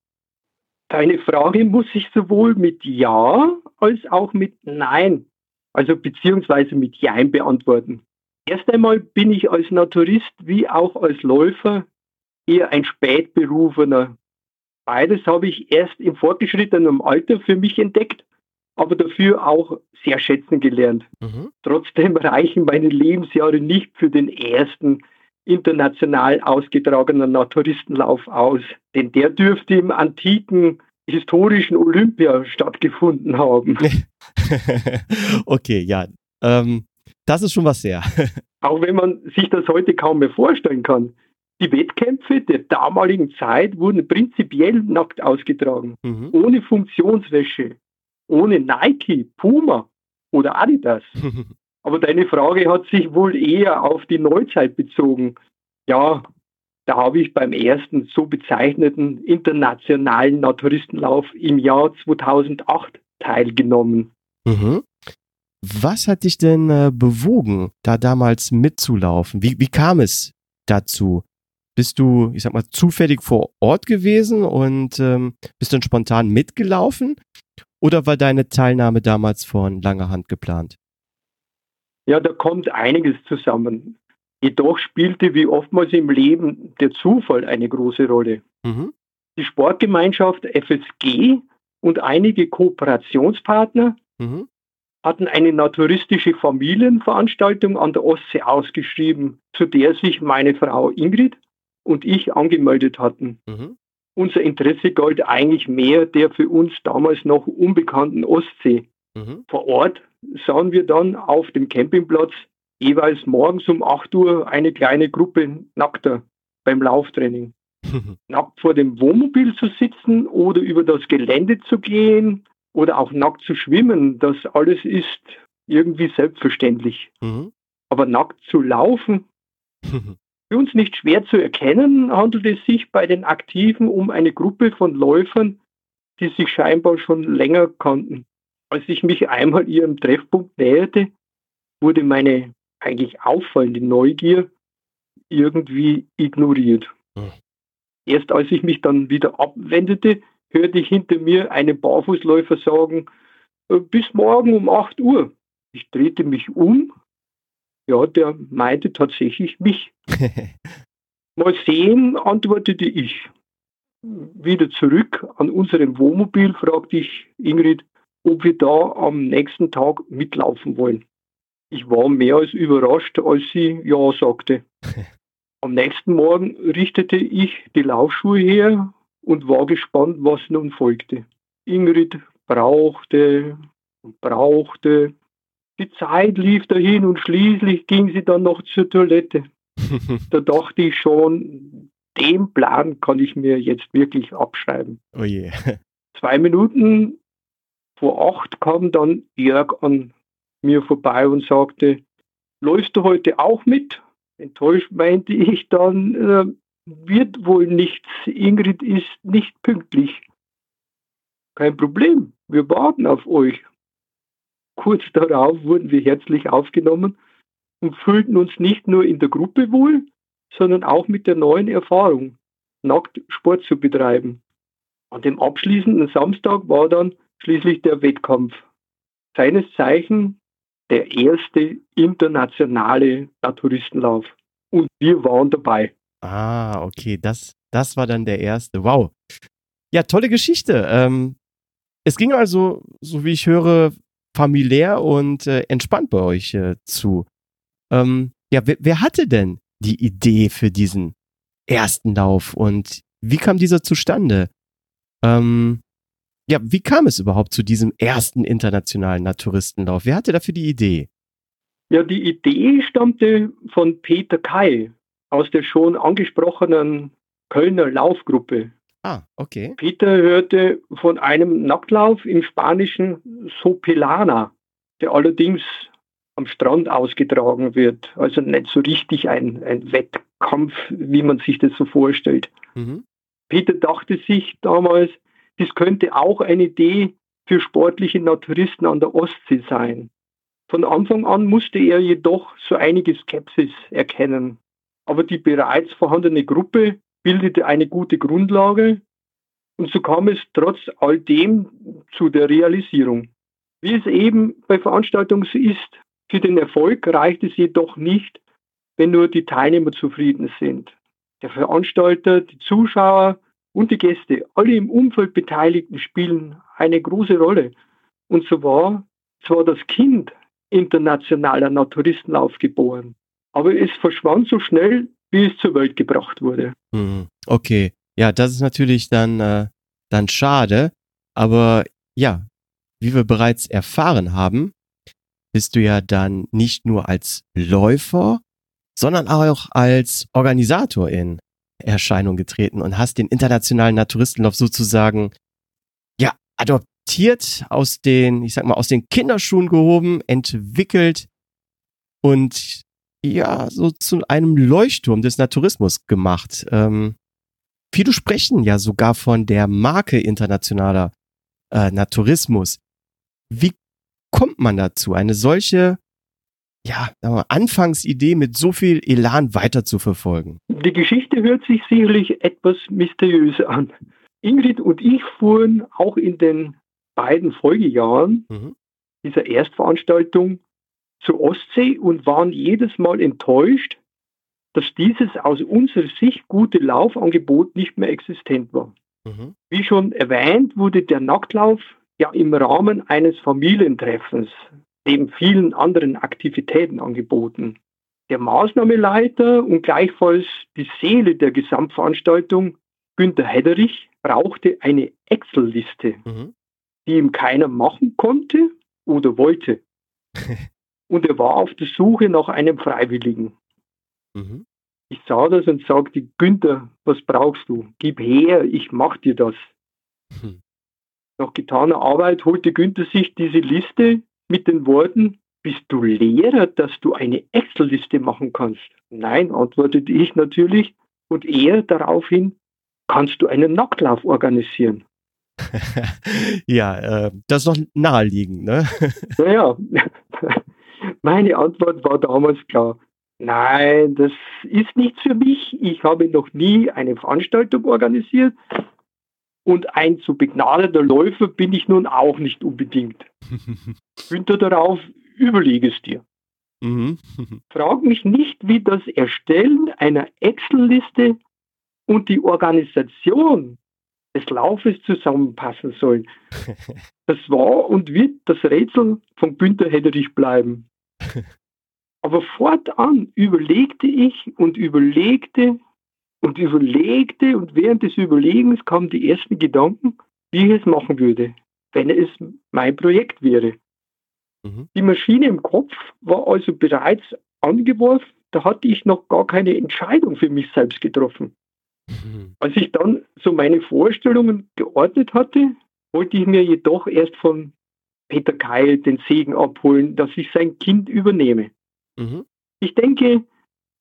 Deine Frage muss ich sowohl mit Ja als auch mit Nein also beziehungsweise mit Jein beantworten. Erst einmal bin ich als Naturist wie auch als Läufer eher ein Spätberufener. Beides habe ich erst im fortgeschrittenen Alter für mich entdeckt, aber dafür auch sehr schätzen gelernt. Mhm. Trotzdem reichen meine Lebensjahre nicht für den ersten international ausgetragenen Naturistenlauf aus, denn der dürfte im antiken historischen Olympia stattgefunden haben. okay, ja. Ähm, das ist schon was sehr. Auch wenn man sich das heute kaum mehr vorstellen kann. Die Wettkämpfe der damaligen Zeit wurden prinzipiell nackt ausgetragen, mhm. ohne Funktionswäsche, ohne Nike, Puma oder Adidas. Aber deine Frage hat sich wohl eher auf die Neuzeit bezogen. Ja, da habe ich beim ersten so bezeichneten internationalen Naturistenlauf im Jahr 2008 teilgenommen. Mhm. Was hat dich denn äh, bewogen, da damals mitzulaufen? Wie, wie kam es dazu? Bist du, ich sag mal, zufällig vor Ort gewesen und ähm, bist dann spontan mitgelaufen? Oder war deine Teilnahme damals von langer Hand geplant? Ja, da kommt einiges zusammen. Jedoch spielte wie oftmals im Leben der Zufall eine große Rolle. Mhm. Die Sportgemeinschaft FSG und einige Kooperationspartner mhm. hatten eine naturistische Familienveranstaltung an der Ostsee ausgeschrieben, zu der sich meine Frau Ingrid und ich angemeldet hatten. Mhm. Unser Interesse galt eigentlich mehr der für uns damals noch unbekannten Ostsee. Mhm. Vor Ort sahen wir dann auf dem Campingplatz jeweils morgens um 8 Uhr eine kleine Gruppe Nackter beim Lauftraining. nackt vor dem Wohnmobil zu sitzen oder über das Gelände zu gehen oder auch nackt zu schwimmen, das alles ist irgendwie selbstverständlich. Mhm. Aber nackt zu laufen, für uns nicht schwer zu erkennen, handelt es sich bei den Aktiven um eine Gruppe von Läufern, die sich scheinbar schon länger kannten. Als ich mich einmal ihrem Treffpunkt näherte, wurde meine eigentlich auffallende Neugier irgendwie ignoriert. Hm. Erst als ich mich dann wieder abwendete, hörte ich hinter mir einen Barfußläufer sagen, äh, bis morgen um 8 Uhr. Ich drehte mich um. Ja, der meinte tatsächlich mich. Mal sehen, antwortete ich. Wieder zurück an unserem Wohnmobil fragte ich Ingrid, ob wir da am nächsten Tag mitlaufen wollen. Ich war mehr als überrascht, als sie Ja sagte. Am nächsten Morgen richtete ich die Laufschuhe her und war gespannt, was nun folgte. Ingrid brauchte und brauchte. Die Zeit lief dahin und schließlich ging sie dann noch zur Toilette. da dachte ich schon, den Plan kann ich mir jetzt wirklich abschreiben. Oh je. Zwei Minuten vor acht kam dann Jörg an mir vorbei und sagte, läufst du heute auch mit? Enttäuscht meinte ich dann, äh, wird wohl nichts. Ingrid ist nicht pünktlich. Kein Problem, wir warten auf euch. Kurz darauf wurden wir herzlich aufgenommen und fühlten uns nicht nur in der Gruppe wohl, sondern auch mit der neuen Erfahrung, nackt Sport zu betreiben. An dem abschließenden Samstag war dann schließlich der Wettkampf. Seines Zeichen der erste internationale Naturistenlauf. Und wir waren dabei. Ah, okay, das, das war dann der erste. Wow. Ja, tolle Geschichte. Ähm, es ging also, so wie ich höre, familiär und äh, entspannt bei euch äh, zu. Ähm, ja, wer, wer hatte denn die Idee für diesen ersten Lauf und wie kam dieser zustande? Ähm, ja, wie kam es überhaupt zu diesem ersten internationalen Naturistenlauf? Wer hatte dafür die Idee? Ja, die Idee stammte von Peter Kai aus der schon angesprochenen Kölner Laufgruppe. Ah, okay. Peter hörte von einem Nacktlauf im spanischen Sopelana, der allerdings am Strand ausgetragen wird. Also nicht so richtig ein, ein Wettkampf, wie man sich das so vorstellt. Mhm. Peter dachte sich damals, dies könnte auch eine Idee für sportliche Naturisten an der Ostsee sein. Von Anfang an musste er jedoch so einige Skepsis erkennen. Aber die bereits vorhandene Gruppe bildete eine gute Grundlage und so kam es trotz all dem zu der Realisierung. Wie es eben bei Veranstaltungen so ist, für den Erfolg reicht es jedoch nicht, wenn nur die Teilnehmer zufrieden sind. Der Veranstalter, die Zuschauer und die Gäste, alle im Umfeld Beteiligten spielen eine große Rolle. Und so war zwar das Kind internationaler Naturistenlauf geboren, aber es verschwand so schnell, wie es zur Welt gebracht wurde. Hm, okay, ja, das ist natürlich dann, äh, dann schade, aber ja, wie wir bereits erfahren haben, bist du ja dann nicht nur als Läufer, sondern auch als Organisator in Erscheinung getreten und hast den internationalen Naturistenlauf sozusagen ja adoptiert aus den, ich sag mal, aus den Kinderschuhen gehoben, entwickelt und ja, so zu einem Leuchtturm des Naturismus gemacht. Ähm, viele sprechen ja sogar von der Marke internationaler äh, Naturismus. Wie kommt man dazu, eine solche ja, Anfangsidee mit so viel Elan weiter zu verfolgen? Die Geschichte hört sich sicherlich etwas mysteriös an. Ingrid und ich fuhren auch in den beiden Folgejahren mhm. dieser Erstveranstaltung zur Ostsee und waren jedes Mal enttäuscht, dass dieses aus unserer Sicht gute Laufangebot nicht mehr existent war. Mhm. Wie schon erwähnt, wurde der Nacktlauf ja im Rahmen eines Familientreffens neben vielen anderen Aktivitäten angeboten. Der Maßnahmeleiter und gleichfalls die Seele der Gesamtveranstaltung, Günter Hedderich, brauchte eine Excel-Liste, mhm. die ihm keiner machen konnte oder wollte. und er war auf der Suche nach einem Freiwilligen. Mhm. Ich sah das und sagte, Günther, was brauchst du? Gib her, ich mach dir das. Mhm. Nach getaner Arbeit holte Günther sich diese Liste mit den Worten, bist du Lehrer, dass du eine Excel-Liste machen kannst? Nein, antwortete ich natürlich und er daraufhin, kannst du einen Nacktlauf organisieren? ja, äh, das ist doch naheliegend, ne? naja, meine Antwort war damals klar. Nein, das ist nichts für mich. Ich habe noch nie eine Veranstaltung organisiert und ein zu begnadeter Läufer bin ich nun auch nicht unbedingt. Günther darauf, überlege es dir. Mhm. Frag mich nicht, wie das Erstellen einer Excel-Liste und die Organisation des Laufes zusammenpassen sollen. Das war und wird das Rätsel von Günther Hedderich bleiben. Aber fortan überlegte ich und überlegte und überlegte und während des Überlegens kamen die ersten Gedanken, wie ich es machen würde, wenn es mein Projekt wäre. Mhm. Die Maschine im Kopf war also bereits angeworfen, da hatte ich noch gar keine Entscheidung für mich selbst getroffen. Mhm. Als ich dann so meine Vorstellungen geordnet hatte, wollte ich mir jedoch erst von Peter Keil den Segen abholen, dass ich sein Kind übernehme. Mhm. Ich denke,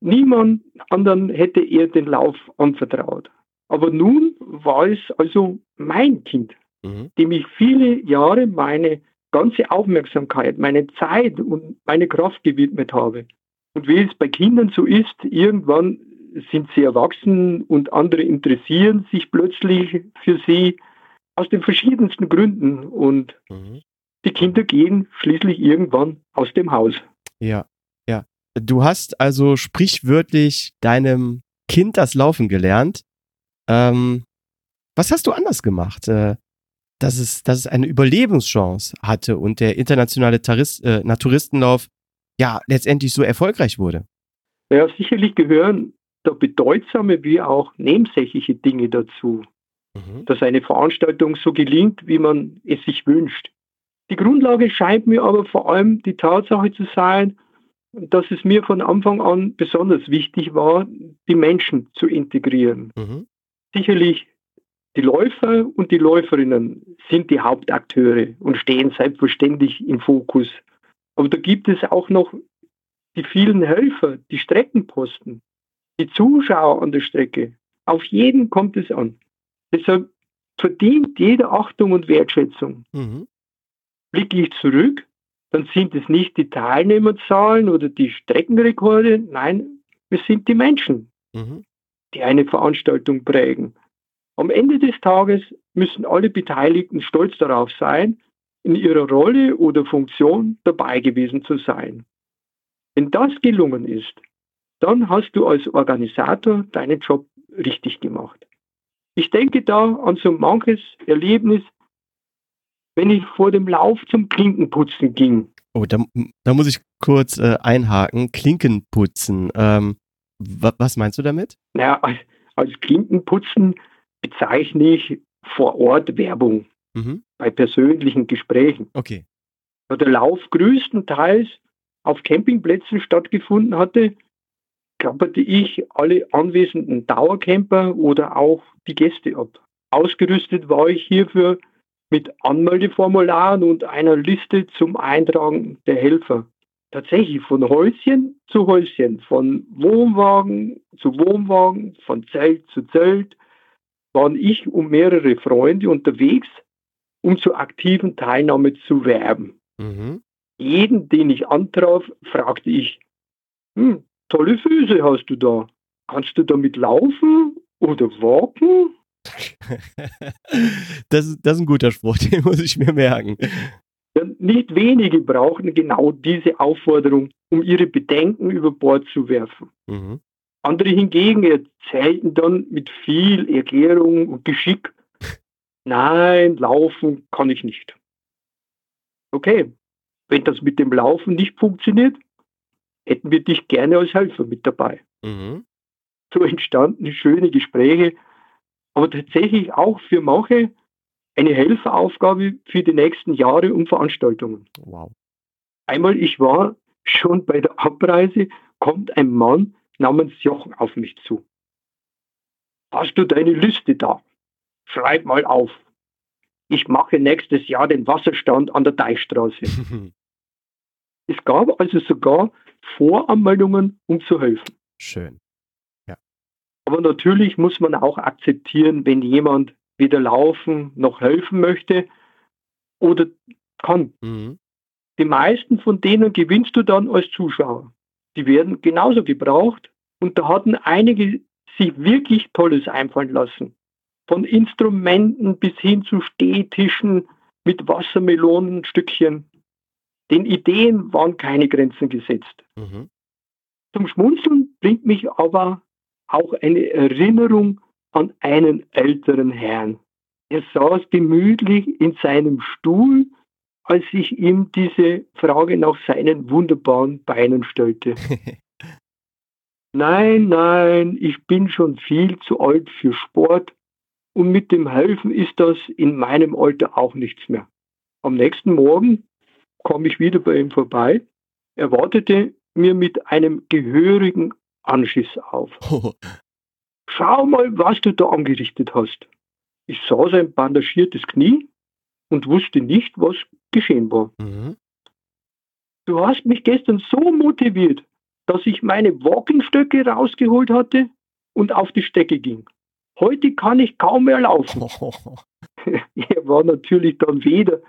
niemand anderen hätte er den Lauf anvertraut. Aber nun war es also mein Kind, mhm. dem ich viele Jahre meine ganze Aufmerksamkeit, meine Zeit und meine Kraft gewidmet habe. Und wie es bei Kindern so ist, irgendwann sind sie erwachsen und andere interessieren sich plötzlich für sie aus den verschiedensten Gründen. Und mhm. die Kinder gehen schließlich irgendwann aus dem Haus. Ja, Du hast also sprichwörtlich deinem Kind das Laufen gelernt. Ähm, was hast du anders gemacht, äh, dass, es, dass es eine Überlebenschance hatte und der internationale Tarist, äh, Naturistenlauf ja letztendlich so erfolgreich wurde? Ja, sicherlich gehören da bedeutsame wie auch nebensächliche Dinge dazu, mhm. dass eine Veranstaltung so gelingt, wie man es sich wünscht. Die Grundlage scheint mir aber vor allem die Tatsache zu sein, dass es mir von Anfang an besonders wichtig war, die Menschen zu integrieren. Mhm. Sicherlich die Läufer und die Läuferinnen sind die Hauptakteure und stehen selbstverständlich im Fokus. Aber da gibt es auch noch die vielen Helfer, die Streckenposten, die Zuschauer an der Strecke. Auf jeden kommt es an. Deshalb verdient jeder Achtung und Wertschätzung. Mhm. Blicke ich zurück, dann sind es nicht die Teilnehmerzahlen oder die Streckenrekorde, nein, es sind die Menschen, mhm. die eine Veranstaltung prägen. Am Ende des Tages müssen alle Beteiligten stolz darauf sein, in ihrer Rolle oder Funktion dabei gewesen zu sein. Wenn das gelungen ist, dann hast du als Organisator deinen Job richtig gemacht. Ich denke da an so manches Erlebnis, wenn ich vor dem Lauf zum Klinkenputzen ging. Oh, da, da muss ich kurz äh, einhaken. Klinkenputzen. Ähm, was meinst du damit? Naja, als, als Klinkenputzen bezeichne ich vor Ort Werbung mhm. bei persönlichen Gesprächen. Okay. Da der Lauf größtenteils auf Campingplätzen stattgefunden hatte, klapperte ich alle anwesenden Dauercamper oder auch die Gäste ab. Ausgerüstet war ich hierfür mit Anmeldeformularen und einer Liste zum Eintragen der Helfer. Tatsächlich von Häuschen zu Häuschen, von Wohnwagen zu Wohnwagen, von Zelt zu Zelt, waren ich und mehrere Freunde unterwegs, um zur aktiven Teilnahme zu werben. Mhm. Jeden, den ich antraf, fragte ich, hm, tolle Füße hast du da. Kannst du damit laufen oder walken? das, das ist ein guter Spruch, den muss ich mir merken. Nicht wenige brauchen genau diese Aufforderung, um ihre Bedenken über Bord zu werfen. Mhm. Andere hingegen erzählten dann mit viel Erklärung und Geschick, nein, laufen kann ich nicht. Okay, wenn das mit dem Laufen nicht funktioniert, hätten wir dich gerne als Helfer mit dabei. Mhm. So entstanden schöne Gespräche aber tatsächlich auch für manche eine Helferaufgabe für die nächsten Jahre und Veranstaltungen. Wow. Einmal, ich war schon bei der Abreise, kommt ein Mann namens Jochen auf mich zu. Hast du deine Liste da? Schreib mal auf. Ich mache nächstes Jahr den Wasserstand an der Deichstraße. es gab also sogar Voranmeldungen, um zu helfen. Schön. Aber natürlich muss man auch akzeptieren, wenn jemand weder laufen noch helfen möchte oder kann. Mhm. Die meisten von denen gewinnst du dann als Zuschauer. Die werden genauso gebraucht und da hatten einige sich wirklich Tolles einfallen lassen. Von Instrumenten bis hin zu Stehtischen mit Wassermelonenstückchen. Den Ideen waren keine Grenzen gesetzt. Mhm. Zum Schmunzeln bringt mich aber auch eine Erinnerung an einen älteren Herrn. Er saß gemütlich in seinem Stuhl, als ich ihm diese Frage nach seinen wunderbaren Beinen stellte. nein, nein, ich bin schon viel zu alt für Sport und mit dem Helfen ist das in meinem Alter auch nichts mehr. Am nächsten Morgen kam ich wieder bei ihm vorbei. Er wartete mir mit einem gehörigen Anschiss auf. Schau mal, was du da angerichtet hast. Ich sah sein bandagiertes Knie und wusste nicht, was geschehen war. Mhm. Du hast mich gestern so motiviert, dass ich meine Walkingstöcke rausgeholt hatte und auf die Stecke ging. Heute kann ich kaum mehr laufen. er war natürlich dann weder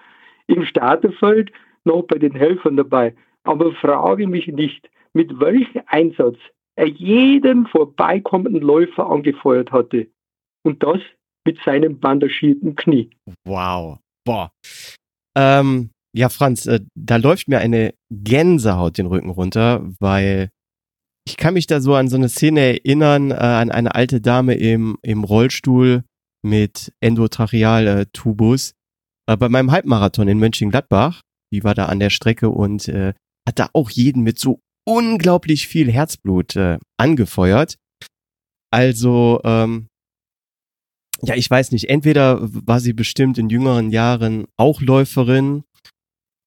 im Starterfeld noch bei den Helfern dabei. Aber frage mich nicht, mit welchem Einsatz er jeden vorbeikommenden Läufer angefeuert hatte. Und das mit seinem bandagierten Knie. Wow. Boah. Ähm, ja, Franz, äh, da läuft mir eine Gänsehaut den Rücken runter, weil ich kann mich da so an so eine Szene erinnern, äh, an eine alte Dame im, im Rollstuhl mit Endotracheal-Tubus äh, bei meinem Halbmarathon in Mönchengladbach. Die war da an der Strecke und äh, hat da auch jeden mit so unglaublich viel Herzblut äh, angefeuert. Also, ähm, ja, ich weiß nicht, entweder war sie bestimmt in jüngeren Jahren auch Läuferin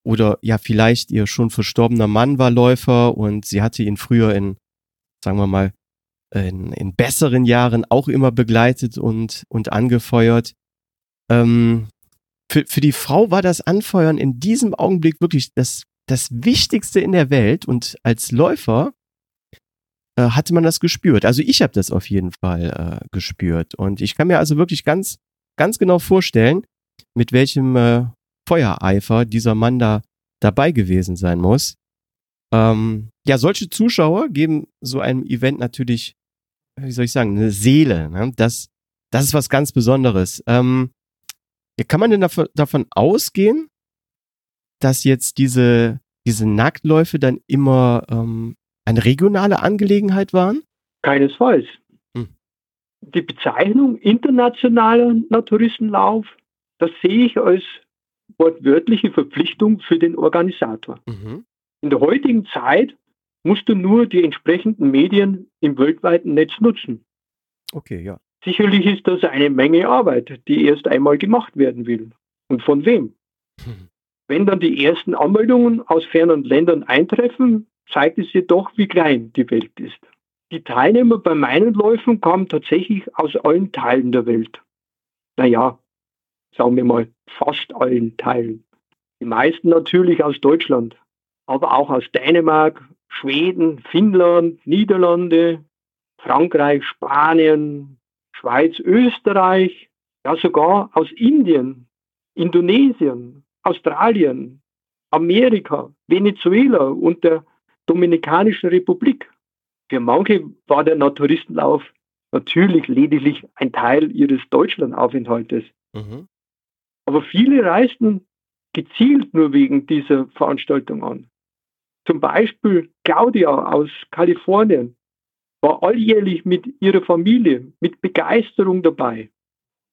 oder ja, vielleicht ihr schon verstorbener Mann war Läufer und sie hatte ihn früher in, sagen wir mal, in, in besseren Jahren auch immer begleitet und, und angefeuert. Ähm, für, für die Frau war das Anfeuern in diesem Augenblick wirklich das das Wichtigste in der Welt und als Läufer äh, hatte man das gespürt. Also ich habe das auf jeden Fall äh, gespürt und ich kann mir also wirklich ganz, ganz genau vorstellen, mit welchem äh, Feuereifer dieser Mann da dabei gewesen sein muss. Ähm, ja, solche Zuschauer geben so einem Event natürlich, wie soll ich sagen, eine Seele. Ne? Das, das ist was ganz Besonderes. Ähm, ja, kann man denn davon ausgehen, dass jetzt diese, diese Nacktläufe dann immer ähm, eine regionale Angelegenheit waren? Keinesfalls. Hm. Die Bezeichnung internationaler Naturistenlauf, das sehe ich als wortwörtliche Verpflichtung für den Organisator. Mhm. In der heutigen Zeit musst du nur die entsprechenden Medien im weltweiten Netz nutzen. Okay, ja. Sicherlich ist das eine Menge Arbeit, die erst einmal gemacht werden will. Und von wem? Hm. Wenn dann die ersten Anmeldungen aus fernen Ländern eintreffen, zeigt es jedoch, wie klein die Welt ist. Die Teilnehmer bei meinen Läufen kamen tatsächlich aus allen Teilen der Welt. Naja, sagen wir mal, fast allen Teilen. Die meisten natürlich aus Deutschland, aber auch aus Dänemark, Schweden, Finnland, Niederlande, Frankreich, Spanien, Schweiz, Österreich, ja sogar aus Indien, Indonesien, Australien, Amerika, Venezuela und der Dominikanischen Republik. Für manche war der Naturistenlauf natürlich lediglich ein Teil ihres Deutschlandaufenthaltes. Mhm. Aber viele reisten gezielt nur wegen dieser Veranstaltung an. Zum Beispiel Claudia aus Kalifornien war alljährlich mit ihrer Familie mit Begeisterung dabei.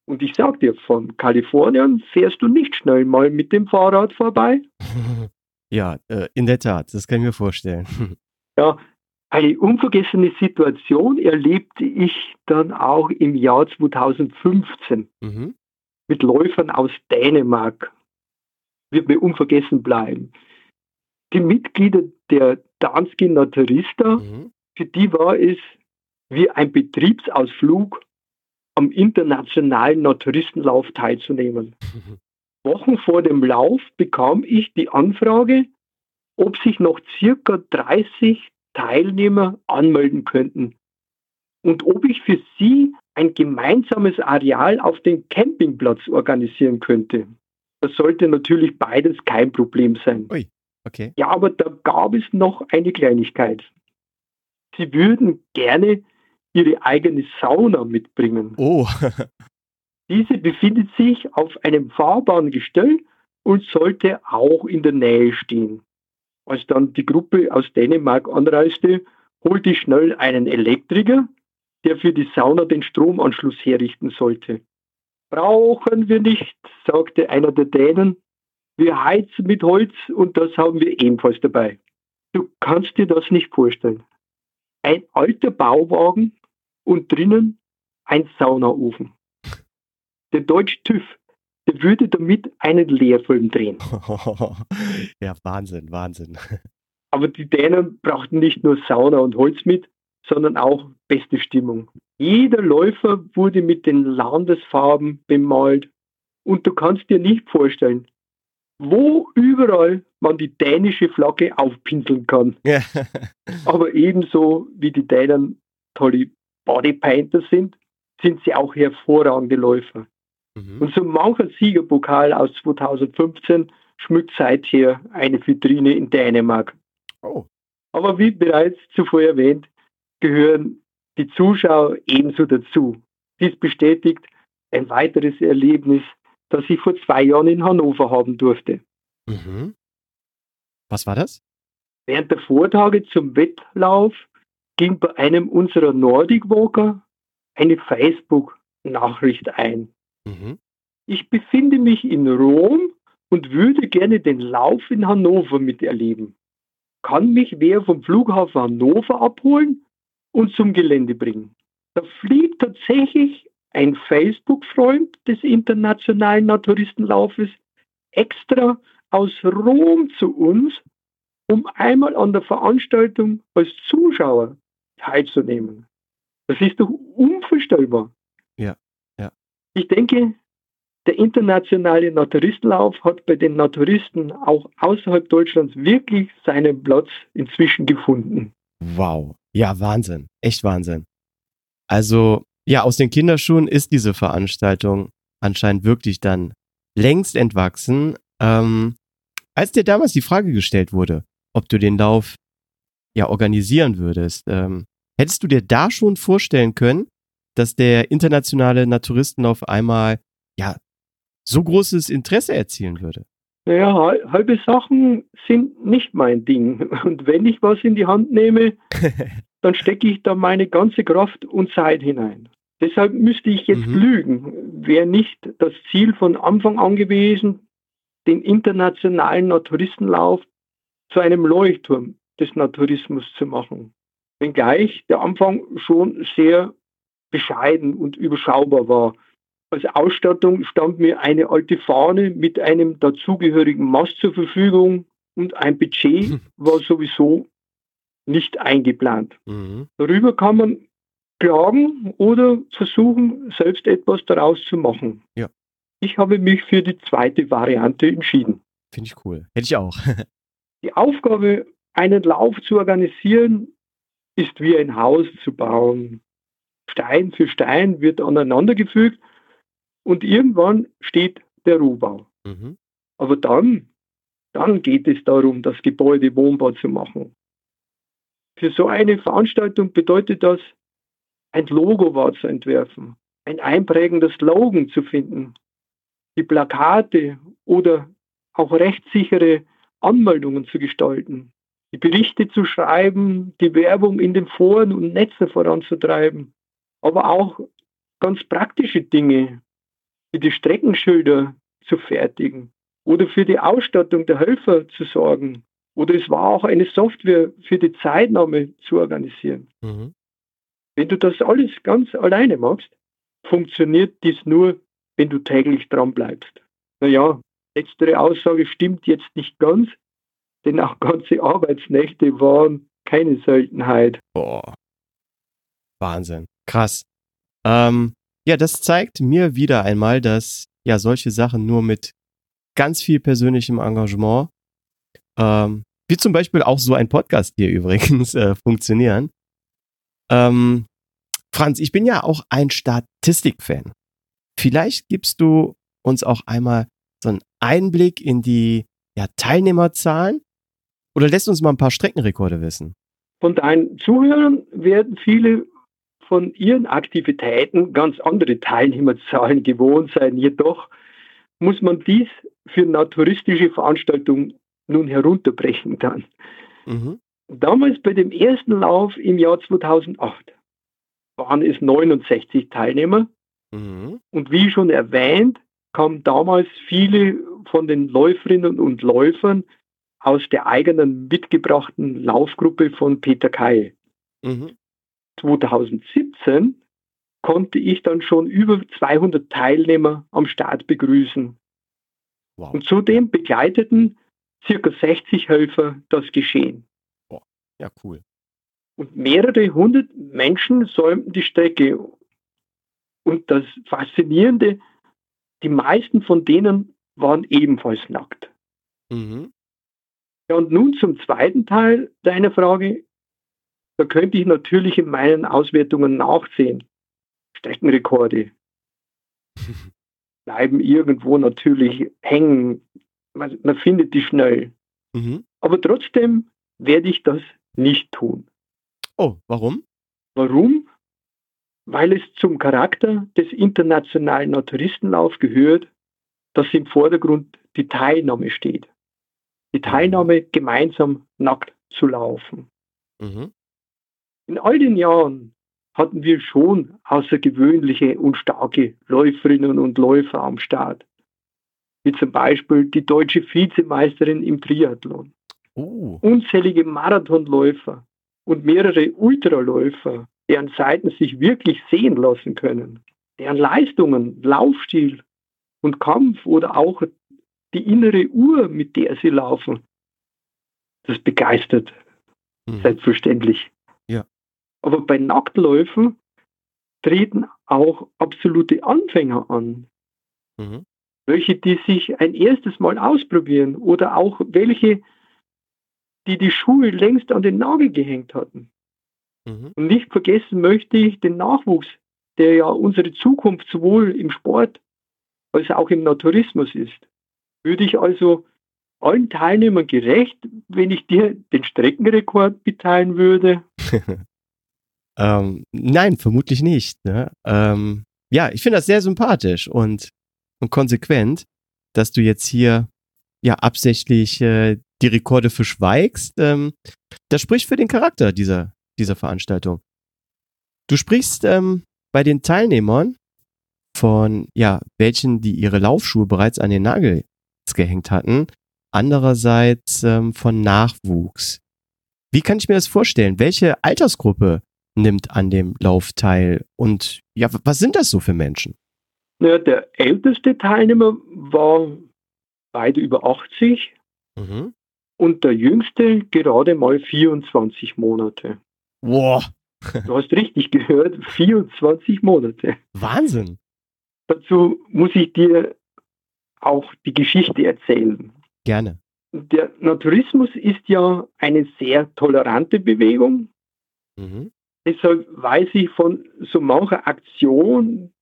Und ich sag dir, von Kalifornien fährst du nicht schnell mal mit dem Fahrrad vorbei. Ja, äh, in der Tat, das kann ich mir vorstellen. Ja, eine unvergessene Situation erlebte ich dann auch im Jahr 2015 mhm. mit Läufern aus Dänemark. Wird mir unvergessen bleiben. Die Mitglieder der Danske Naturista, mhm. für die war es wie ein Betriebsausflug am internationalen Naturistenlauf teilzunehmen. Wochen vor dem Lauf bekam ich die Anfrage, ob sich noch circa 30 Teilnehmer anmelden könnten und ob ich für sie ein gemeinsames Areal auf dem Campingplatz organisieren könnte. Das sollte natürlich beides kein Problem sein. Ui, okay. Ja, aber da gab es noch eine Kleinigkeit. Sie würden gerne ihre eigene Sauna mitbringen. Oh. Diese befindet sich auf einem fahrbaren Gestell und sollte auch in der Nähe stehen. Als dann die Gruppe aus Dänemark anreiste, holte ich schnell einen Elektriker, der für die Sauna den Stromanschluss herrichten sollte. Brauchen wir nicht, sagte einer der Dänen. Wir heizen mit Holz und das haben wir ebenfalls dabei. Du kannst dir das nicht vorstellen. Ein alter Bauwagen und drinnen ein Saunaofen. Der deutsche TÜV, der würde damit einen Lehrfilm drehen. ja, Wahnsinn, Wahnsinn. Aber die Dänen brauchten nicht nur Sauna und Holz mit, sondern auch beste Stimmung. Jeder Läufer wurde mit den Landesfarben bemalt und du kannst dir nicht vorstellen, wo überall man die dänische Flagge aufpinseln kann. Ja. Aber ebenso wie die Dänen tolle Bodypainter sind, sind sie auch hervorragende Läufer. Mhm. Und so mancher Siegerpokal aus 2015 schmückt seither eine Vitrine in Dänemark. Oh. Aber wie bereits zuvor erwähnt, gehören die Zuschauer ebenso dazu. Dies bestätigt ein weiteres Erlebnis, das ich vor zwei Jahren in Hannover haben durfte. Mhm. Was war das? Während der Vortage zum Wettlauf ging bei einem unserer Nordic Walker eine Facebook-Nachricht ein. Mhm. Ich befinde mich in Rom und würde gerne den Lauf in Hannover miterleben. Kann mich wer vom Flughafen Hannover abholen und zum Gelände bringen? Da fliegt tatsächlich ein Facebook-Freund des internationalen Naturistenlaufes extra aus Rom zu uns, um einmal an der Veranstaltung als Zuschauer teilzunehmen. Das ist doch unvorstellbar. Ja, ja. Ich denke, der internationale Naturistenlauf hat bei den Naturisten auch außerhalb Deutschlands wirklich seinen Platz inzwischen gefunden. Wow. Ja, Wahnsinn. Echt Wahnsinn. Also, ja, aus den Kinderschuhen ist diese Veranstaltung anscheinend wirklich dann längst entwachsen. Ähm, als dir damals die Frage gestellt wurde, ob du den Lauf ja organisieren würdest, ähm, hättest du dir da schon vorstellen können, dass der internationale Naturistenlauf einmal ja so großes Interesse erzielen würde? Naja, halbe Sachen sind nicht mein Ding. Und wenn ich was in die Hand nehme, dann stecke ich da meine ganze Kraft und Zeit hinein. Deshalb müsste ich jetzt mhm. lügen. Wäre nicht das Ziel von Anfang an gewesen, den internationalen Naturistenlauf zu einem Leuchtturm des Naturismus zu machen. Wenngleich der Anfang schon sehr bescheiden und überschaubar war. Als Ausstattung stand mir eine alte Fahne mit einem dazugehörigen Mast zur Verfügung und ein Budget war sowieso nicht eingeplant. Mhm. Darüber kann man klagen oder versuchen, selbst etwas daraus zu machen. Ja. Ich habe mich für die zweite Variante entschieden. Finde ich cool. Hätte ich auch. die Aufgabe, einen Lauf zu organisieren, ist wie ein Haus zu bauen. Stein für Stein wird aneinandergefügt und irgendwann steht der Rohbau. Mhm. Aber dann, dann geht es darum, das Gebäude wohnbar zu machen. Für so eine Veranstaltung bedeutet das, ein Logo war zu entwerfen, ein einprägender Slogan zu finden, die Plakate oder auch rechtssichere Anmeldungen zu gestalten, die Berichte zu schreiben, die Werbung in den Foren und Netzen voranzutreiben, aber auch ganz praktische Dinge wie die Streckenschilder zu fertigen oder für die Ausstattung der Helfer zu sorgen. Oder es war auch eine Software für die Zeitnahme zu organisieren. Mhm. Wenn du das alles ganz alleine machst, funktioniert dies nur, wenn du täglich dran bleibst. Naja, letztere Aussage stimmt jetzt nicht ganz, denn auch ganze Arbeitsnächte waren keine Seltenheit. Boah. Wahnsinn. Krass. Ähm, ja, das zeigt mir wieder einmal, dass ja solche Sachen nur mit ganz viel persönlichem Engagement, ähm, wie zum Beispiel auch so ein Podcast hier übrigens, äh, funktionieren. Ähm, Franz, ich bin ja auch ein Statistikfan. Vielleicht gibst du uns auch einmal so einen Einblick in die ja, Teilnehmerzahlen oder lässt uns mal ein paar Streckenrekorde wissen? Von deinen Zuhörern werden viele von ihren Aktivitäten ganz andere Teilnehmerzahlen gewohnt sein. Jedoch muss man dies für naturistische Veranstaltungen nun herunterbrechen dann. Mhm. Damals bei dem ersten Lauf im Jahr 2008 waren es 69 Teilnehmer. Mhm. Und wie schon erwähnt, kamen damals viele von den Läuferinnen und Läufern aus der eigenen mitgebrachten Laufgruppe von Peter Kai. Mhm. 2017 konnte ich dann schon über 200 Teilnehmer am Start begrüßen. Wow. Und zudem begleiteten circa 60 Helfer das Geschehen. Wow. Ja, cool. Und mehrere hundert Menschen säumten die Strecke. Und das Faszinierende, die meisten von denen waren ebenfalls nackt. Mhm. Ja, und nun zum zweiten Teil deiner Frage. Da könnte ich natürlich in meinen Auswertungen nachsehen. Streckenrekorde bleiben irgendwo natürlich hängen. Man, man findet die schnell. Mhm. Aber trotzdem werde ich das nicht tun. Oh, warum? Warum? Weil es zum Charakter des internationalen Naturistenlaufs gehört, dass im Vordergrund die Teilnahme steht. Die Teilnahme, gemeinsam nackt zu laufen. Mhm. In all den Jahren hatten wir schon außergewöhnliche und starke Läuferinnen und Läufer am Start. Wie zum Beispiel die deutsche Vizemeisterin im Triathlon. Oh. Unzählige Marathonläufer, und mehrere Ultraläufer, deren Seiten sich wirklich sehen lassen können, deren Leistungen, Laufstil und Kampf oder auch die innere Uhr, mit der sie laufen, das begeistert. Mhm. Selbstverständlich. Ja. Aber bei Nacktläufen treten auch absolute Anfänger an. Mhm. Welche, die sich ein erstes Mal ausprobieren oder auch welche, die die Schuhe längst an den Nagel gehängt hatten. Mhm. Und nicht vergessen möchte ich den Nachwuchs, der ja unsere Zukunft sowohl im Sport als auch im Naturismus ist. Würde ich also allen Teilnehmern gerecht, wenn ich dir den Streckenrekord mitteilen würde? ähm, nein, vermutlich nicht. Ne? Ähm, ja, ich finde das sehr sympathisch und, und konsequent, dass du jetzt hier ja absichtlich äh, die Rekorde verschweigst, ähm, das spricht für den Charakter dieser, dieser Veranstaltung. Du sprichst ähm, bei den Teilnehmern von, ja, welchen, die ihre Laufschuhe bereits an den Nagel gehängt hatten, andererseits ähm, von Nachwuchs. Wie kann ich mir das vorstellen? Welche Altersgruppe nimmt an dem Lauf teil? Und ja, was sind das so für Menschen? Naja, der älteste Teilnehmer war beide über 80. Mhm und der jüngste gerade mal 24 Monate. Wow. Du hast richtig gehört, 24 Monate. Wahnsinn. Dazu muss ich dir auch die Geschichte erzählen. Gerne. Der Naturismus ist ja eine sehr tolerante Bewegung. Mhm. Deshalb weiß ich von so mancher Aktion,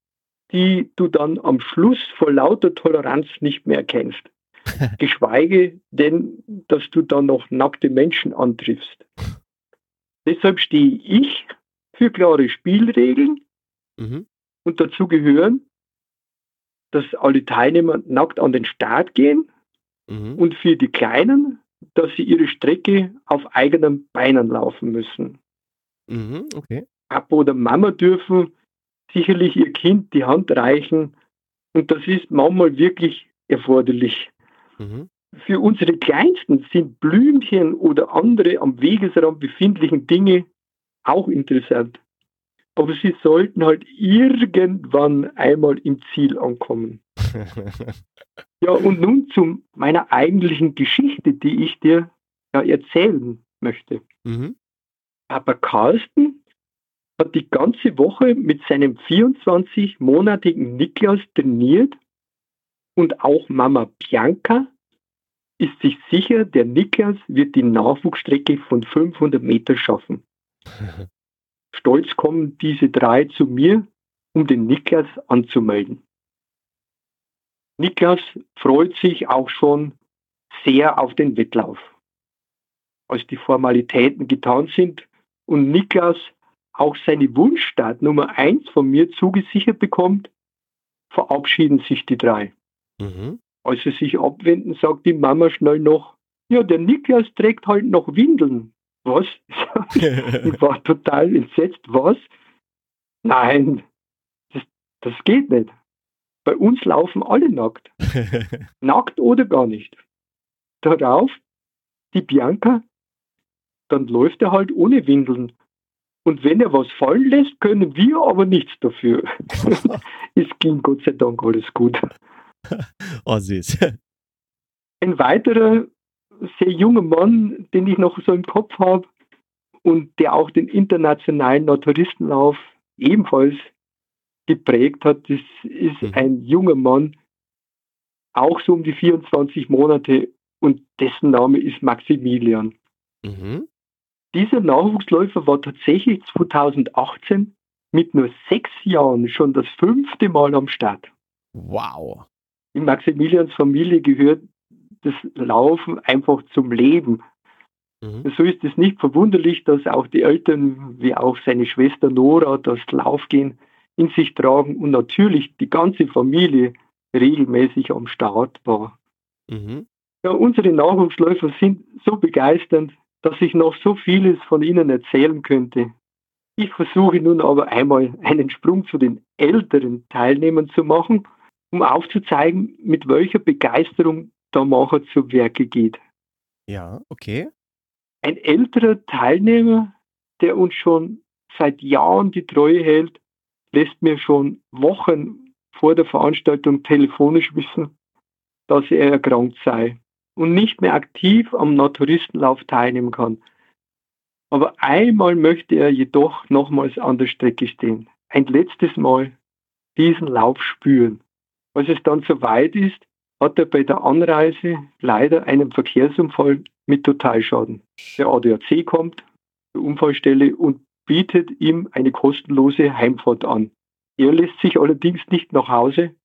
die du dann am Schluss vor lauter Toleranz nicht mehr kennst. Geschweige denn, dass du dann noch nackte Menschen antriffst. Deshalb stehe ich für klare Spielregeln mhm. und dazu gehören, dass alle Teilnehmer nackt an den Start gehen mhm. und für die Kleinen, dass sie ihre Strecke auf eigenen Beinen laufen müssen. Mhm, okay. Papa oder Mama dürfen sicherlich ihr Kind die Hand reichen und das ist manchmal wirklich erforderlich. Mhm. Für unsere Kleinsten sind Blümchen oder andere am Wegesrand befindlichen Dinge auch interessant. Aber sie sollten halt irgendwann einmal im Ziel ankommen. ja, und nun zu meiner eigentlichen Geschichte, die ich dir ja, erzählen möchte. Mhm. Aber Carsten hat die ganze Woche mit seinem 24-monatigen Niklas trainiert und auch Mama Bianca ist sich sicher, der Niklas wird die Nachwuchsstrecke von 500 Metern schaffen. Stolz kommen diese drei zu mir, um den Niklas anzumelden. Niklas freut sich auch schon sehr auf den Wettlauf. Als die Formalitäten getan sind und Niklas auch seine Wunschstart Nummer 1 von mir zugesichert bekommt, verabschieden sich die drei. Mhm. Als sie sich abwenden, sagt die Mama schnell noch, ja, der Niklas trägt halt noch Windeln. Was? ich war total entsetzt. Was? Nein, das, das geht nicht. Bei uns laufen alle nackt. nackt oder gar nicht. Darauf, die Bianca, dann läuft er halt ohne Windeln. Und wenn er was fallen lässt, können wir aber nichts dafür. es ging Gott sei Dank alles gut. Oh, süß. Ein weiterer sehr junger Mann, den ich noch so im Kopf habe und der auch den internationalen Naturistenlauf ebenfalls geprägt hat, das ist mhm. ein junger Mann, auch so um die 24 Monate und dessen Name ist Maximilian. Mhm. Dieser Nachwuchsläufer war tatsächlich 2018 mit nur sechs Jahren schon das fünfte Mal am Start. Wow. In Maximilians Familie gehört das Laufen einfach zum Leben. Mhm. So ist es nicht verwunderlich, dass auch die Eltern wie auch seine Schwester Nora das Laufgehen in sich tragen und natürlich die ganze Familie regelmäßig am Start war. Mhm. Ja, unsere Nachwuchsläufer sind so begeisternd, dass ich noch so vieles von ihnen erzählen könnte. Ich versuche nun aber einmal einen Sprung zu den älteren Teilnehmern zu machen, um aufzuzeigen, mit welcher Begeisterung der Macher zu Werke geht. Ja, okay. Ein älterer Teilnehmer, der uns schon seit Jahren die Treue hält, lässt mir schon Wochen vor der Veranstaltung telefonisch wissen, dass er erkrankt sei und nicht mehr aktiv am Naturistenlauf teilnehmen kann. Aber einmal möchte er jedoch nochmals an der Strecke stehen. Ein letztes Mal diesen Lauf spüren. Als es dann soweit ist, hat er bei der Anreise leider einen Verkehrsunfall mit Totalschaden. Der ADAC kommt zur Unfallstelle und bietet ihm eine kostenlose Heimfahrt an. Er lässt sich allerdings nicht nach Hause,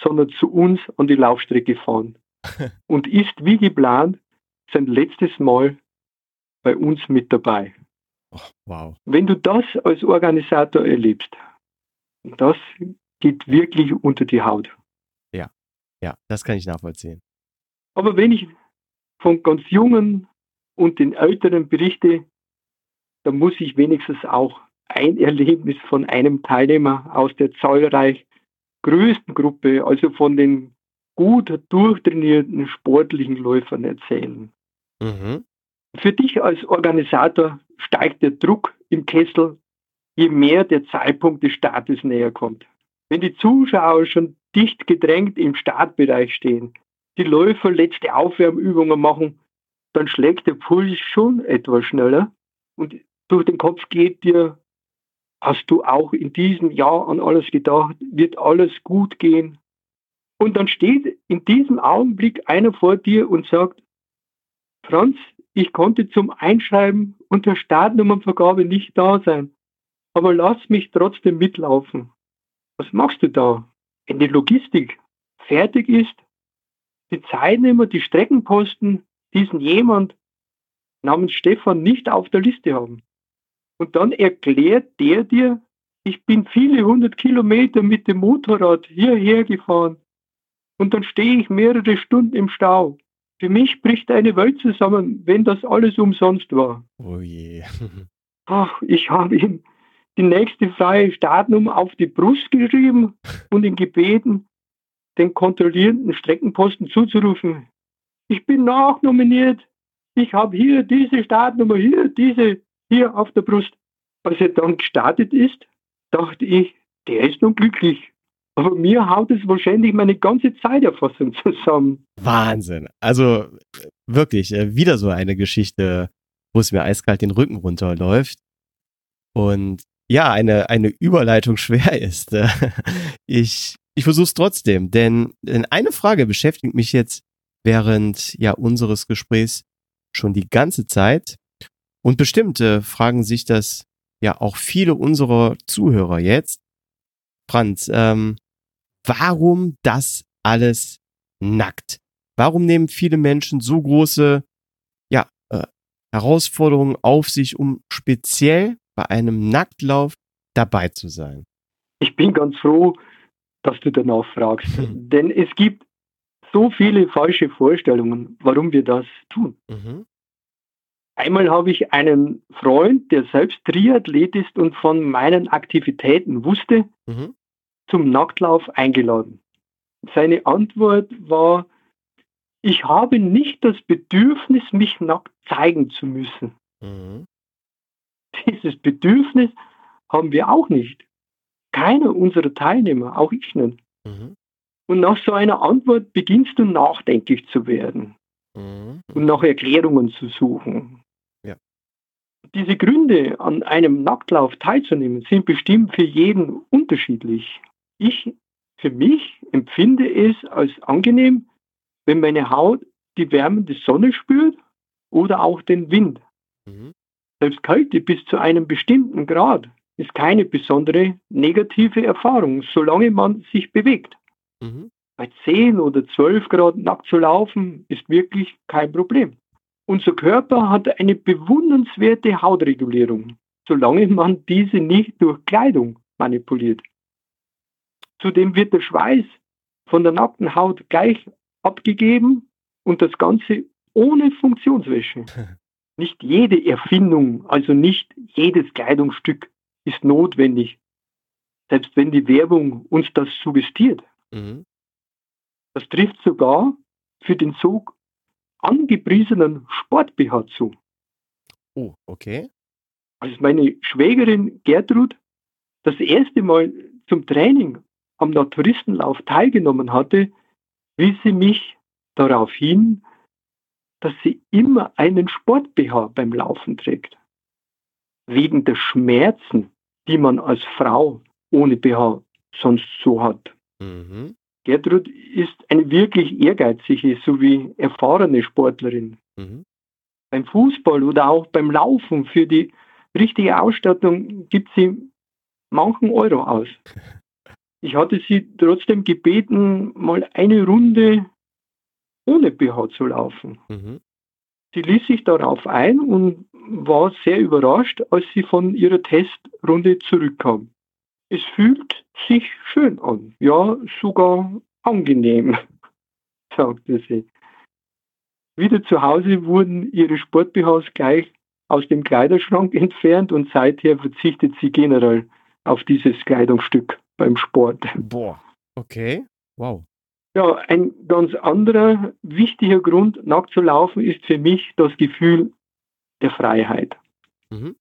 sondern zu uns an die Laufstrecke fahren und ist wie geplant sein letztes Mal bei uns mit dabei. Oh, wow. Wenn du das als Organisator erlebst, das geht wirklich unter die Haut. Ja, das kann ich nachvollziehen. Aber wenn ich von ganz Jungen und den Älteren berichte, dann muss ich wenigstens auch ein Erlebnis von einem Teilnehmer aus der zahlreich größten Gruppe, also von den gut durchtrainierten sportlichen Läufern erzählen. Mhm. Für dich als Organisator steigt der Druck im Kessel, je mehr der Zeitpunkt des Startes näher kommt. Wenn die Zuschauer schon dicht gedrängt im Startbereich stehen, die Läufer letzte Aufwärmübungen machen, dann schlägt der Puls schon etwas schneller und durch den Kopf geht dir, hast du auch in diesem Jahr an alles gedacht, wird alles gut gehen, und dann steht in diesem Augenblick einer vor dir und sagt, Franz, ich konnte zum Einschreiben und der Startnummernvergabe nicht da sein, aber lass mich trotzdem mitlaufen. Was machst du da? Wenn die Logistik fertig ist, die Zeitnehmer, die Streckenposten diesen jemand namens Stefan nicht auf der Liste haben. Und dann erklärt der dir, ich bin viele hundert Kilometer mit dem Motorrad hierher gefahren und dann stehe ich mehrere Stunden im Stau. Für mich bricht eine Welt zusammen, wenn das alles umsonst war. Oh je. Ach, ich habe ihm die nächste freie Startnummer auf die Brust geschrieben und ihn gebeten, den kontrollierenden Streckenposten zuzurufen. Ich bin nachnominiert. Ich habe hier diese Startnummer, hier diese, hier auf der Brust. Als er dann gestartet ist, dachte ich, der ist nun glücklich. Aber mir haut es wahrscheinlich meine ganze Zeiterfassung zusammen. Wahnsinn. Also wirklich, äh, wieder so eine Geschichte, wo es mir eiskalt den Rücken runterläuft. Und ja, eine, eine Überleitung schwer ist. Ich, ich versuche es trotzdem, denn eine Frage beschäftigt mich jetzt während ja unseres Gesprächs schon die ganze Zeit. Und bestimmt äh, fragen sich das ja auch viele unserer Zuhörer jetzt. Franz, ähm, warum das alles nackt? Warum nehmen viele Menschen so große ja, äh, Herausforderungen auf sich, um speziell bei einem Nacktlauf dabei zu sein? Ich bin ganz froh, dass du danach fragst. Mhm. Denn es gibt so viele falsche Vorstellungen, warum wir das tun. Mhm. Einmal habe ich einen Freund, der selbst Triathlet ist und von meinen Aktivitäten wusste, mhm. zum Nacktlauf eingeladen. Seine Antwort war, ich habe nicht das Bedürfnis, mich nackt zeigen zu müssen. Mhm. Dieses Bedürfnis haben wir auch nicht. Keiner unserer Teilnehmer, auch ich nicht. Mhm. Und nach so einer Antwort beginnst du nachdenklich zu werden mhm. und nach Erklärungen zu suchen. Ja. Diese Gründe, an einem Nacktlauf teilzunehmen, sind bestimmt für jeden unterschiedlich. Ich für mich empfinde es als angenehm, wenn meine Haut die wärmende Sonne spürt oder auch den Wind. Mhm. Selbst Kälte bis zu einem bestimmten Grad ist keine besondere negative Erfahrung, solange man sich bewegt. Mhm. Bei 10 oder 12 Grad nackt zu laufen ist wirklich kein Problem. Unser Körper hat eine bewundernswerte Hautregulierung, solange man diese nicht durch Kleidung manipuliert. Zudem wird der Schweiß von der nackten Haut gleich abgegeben und das Ganze ohne Funktionswäsche. Nicht jede Erfindung, also nicht jedes Kleidungsstück ist notwendig, selbst wenn die Werbung uns das suggestiert. Mhm. Das trifft sogar für den so angepriesenen Sport-BH zu. Oh, okay. Als meine Schwägerin Gertrud das erste Mal zum Training am Naturistenlauf teilgenommen hatte, wies sie mich darauf hin, dass sie immer einen Sport-BH beim Laufen trägt. Wegen der Schmerzen, die man als Frau ohne BH sonst so hat. Mhm. Gertrud ist eine wirklich ehrgeizige sowie erfahrene Sportlerin. Mhm. Beim Fußball oder auch beim Laufen für die richtige Ausstattung gibt sie manchen Euro aus. Ich hatte sie trotzdem gebeten, mal eine Runde ohne BH zu laufen. Mhm. Sie ließ sich darauf ein und war sehr überrascht, als sie von ihrer Testrunde zurückkam. Es fühlt sich schön an, ja sogar angenehm, sagte sie. Wieder zu Hause wurden ihre Sport-BHs gleich aus dem Kleiderschrank entfernt und seither verzichtet sie generell auf dieses Kleidungsstück beim Sport. Boah, okay, wow. Ja, ein ganz anderer wichtiger Grund, nackt zu laufen, ist für mich das Gefühl der Freiheit. Mhm.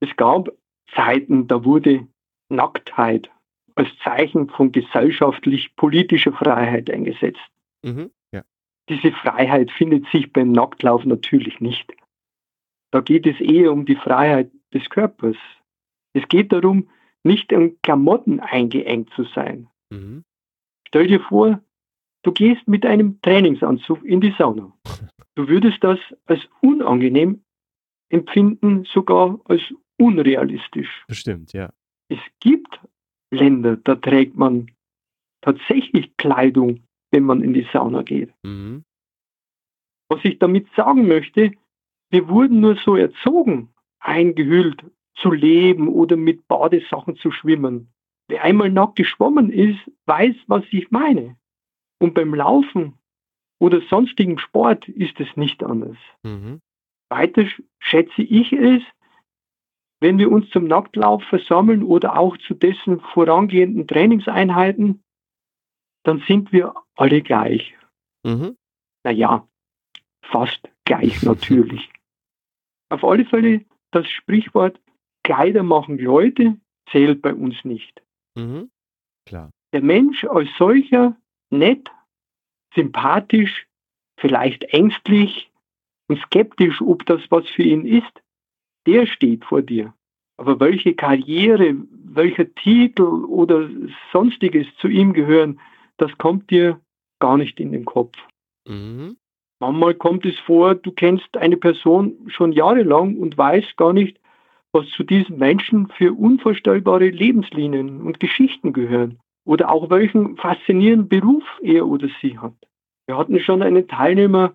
Es gab Zeiten, da wurde Nacktheit als Zeichen von gesellschaftlich-politischer Freiheit eingesetzt. Mhm. Ja. Diese Freiheit findet sich beim Nacktlauf natürlich nicht. Da geht es eher um die Freiheit des Körpers. Es geht darum, nicht in Klamotten eingeengt zu sein. Mhm. Stell dir vor, du gehst mit einem Trainingsanzug in die Sauna. Du würdest das als unangenehm empfinden, sogar als unrealistisch. Bestimmt, ja. Es gibt Länder, da trägt man tatsächlich Kleidung, wenn man in die Sauna geht. Mhm. Was ich damit sagen möchte, wir wurden nur so erzogen, eingehüllt zu leben oder mit Badesachen zu schwimmen. Wer einmal nackt geschwommen ist, weiß, was ich meine. Und beim Laufen oder sonstigen Sport ist es nicht anders. Mhm. Weiter schätze ich es, wenn wir uns zum Nacktlauf versammeln oder auch zu dessen vorangehenden Trainingseinheiten, dann sind wir alle gleich. Mhm. Naja, fast gleich natürlich. Auf alle Fälle das Sprichwort Kleider machen Leute zählt bei uns nicht. Mhm. Klar. Der Mensch als solcher nett, sympathisch, vielleicht ängstlich und skeptisch, ob das was für ihn ist, der steht vor dir. Aber welche Karriere, welcher Titel oder sonstiges zu ihm gehören, das kommt dir gar nicht in den Kopf. Mhm. Manchmal kommt es vor, du kennst eine Person schon jahrelang und weißt gar nicht, was zu diesen Menschen für unvorstellbare Lebenslinien und Geschichten gehören oder auch welchen faszinierenden Beruf er oder sie hat. Wir hatten schon einen Teilnehmer,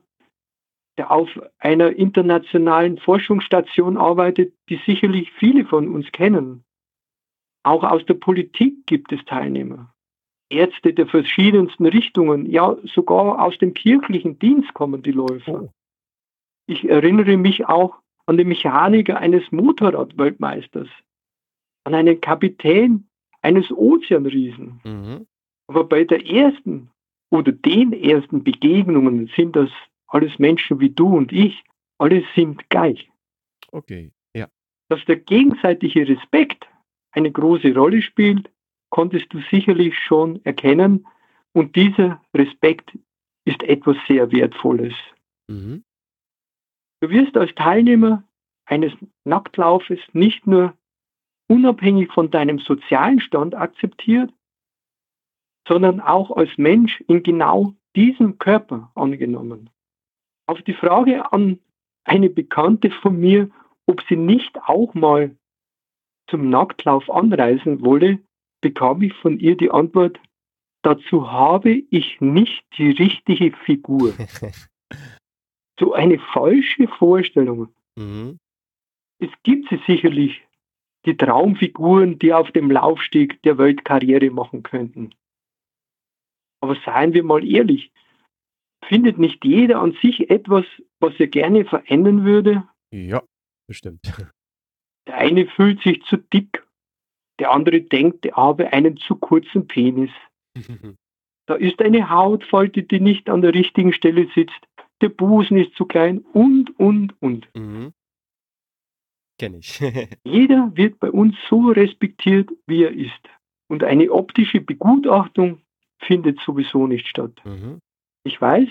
der auf einer internationalen Forschungsstation arbeitet, die sicherlich viele von uns kennen. Auch aus der Politik gibt es Teilnehmer. Ärzte der verschiedensten Richtungen, ja sogar aus dem kirchlichen Dienst kommen die Läufer. Oh. Ich erinnere mich auch an den Mechaniker eines Motorradweltmeisters, an einen Kapitän eines Ozeanriesen. Mhm. Aber bei der ersten oder den ersten Begegnungen sind das alles Menschen wie du und ich, alle sind gleich. Okay, ja. Dass der gegenseitige Respekt eine große Rolle spielt, konntest du sicherlich schon erkennen. Und dieser Respekt ist etwas sehr Wertvolles. Mhm. Du wirst als Teilnehmer eines Nacktlaufes nicht nur unabhängig von deinem sozialen Stand akzeptiert, sondern auch als Mensch in genau diesem Körper angenommen. Auf die Frage an eine Bekannte von mir, ob sie nicht auch mal zum Nacktlauf anreisen wolle, bekam ich von ihr die Antwort, dazu habe ich nicht die richtige Figur. so eine falsche Vorstellung. Mhm. Es gibt sie sicherlich, die Traumfiguren, die auf dem Laufsteg der Welt Karriere machen könnten. Aber seien wir mal ehrlich, findet nicht jeder an sich etwas, was er gerne verändern würde? Ja, bestimmt. Der eine fühlt sich zu dick, der andere denkt, er habe einen zu kurzen Penis. da ist eine Hautfalte, die nicht an der richtigen Stelle sitzt, der Busen ist zu klein und, und, und. Mhm. Kenne ich. Jeder wird bei uns so respektiert, wie er ist. Und eine optische Begutachtung findet sowieso nicht statt. Mhm. Ich weiß,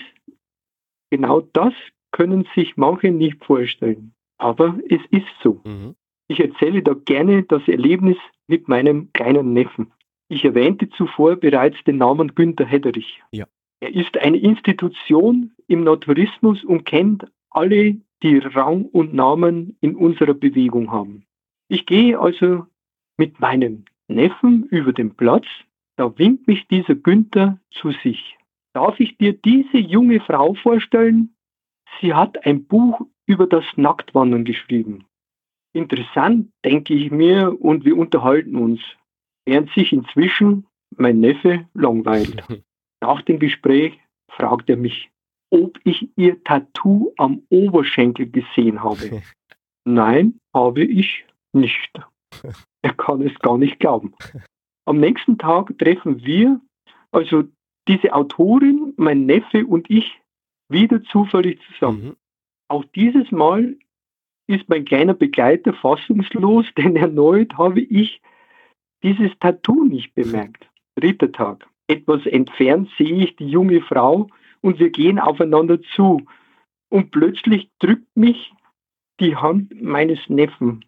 genau das können sich manche nicht vorstellen. Aber es ist so. Mhm. Ich erzähle da gerne das Erlebnis mit meinem kleinen Neffen. Ich erwähnte zuvor bereits den Namen Günter Hedderich. Ja. Er ist eine Institution im Naturismus und kennt alle, die Rang und Namen in unserer Bewegung haben. Ich gehe also mit meinem Neffen über den Platz, da winkt mich dieser Günther zu sich. Darf ich dir diese junge Frau vorstellen? Sie hat ein Buch über das Nacktwandern geschrieben. Interessant, denke ich mir, und wir unterhalten uns, während sich inzwischen mein Neffe langweilt. Nach dem Gespräch fragt er mich, ob ich ihr Tattoo am Oberschenkel gesehen habe. Nein, habe ich nicht. Er kann es gar nicht glauben. Am nächsten Tag treffen wir, also diese Autorin, mein Neffe und ich, wieder zufällig zusammen. Mhm. Auch dieses Mal ist mein kleiner Begleiter fassungslos, denn erneut habe ich dieses Tattoo nicht bemerkt. Dritter Tag. Etwas entfernt sehe ich die junge Frau und wir gehen aufeinander zu. Und plötzlich drückt mich die Hand meines Neffen.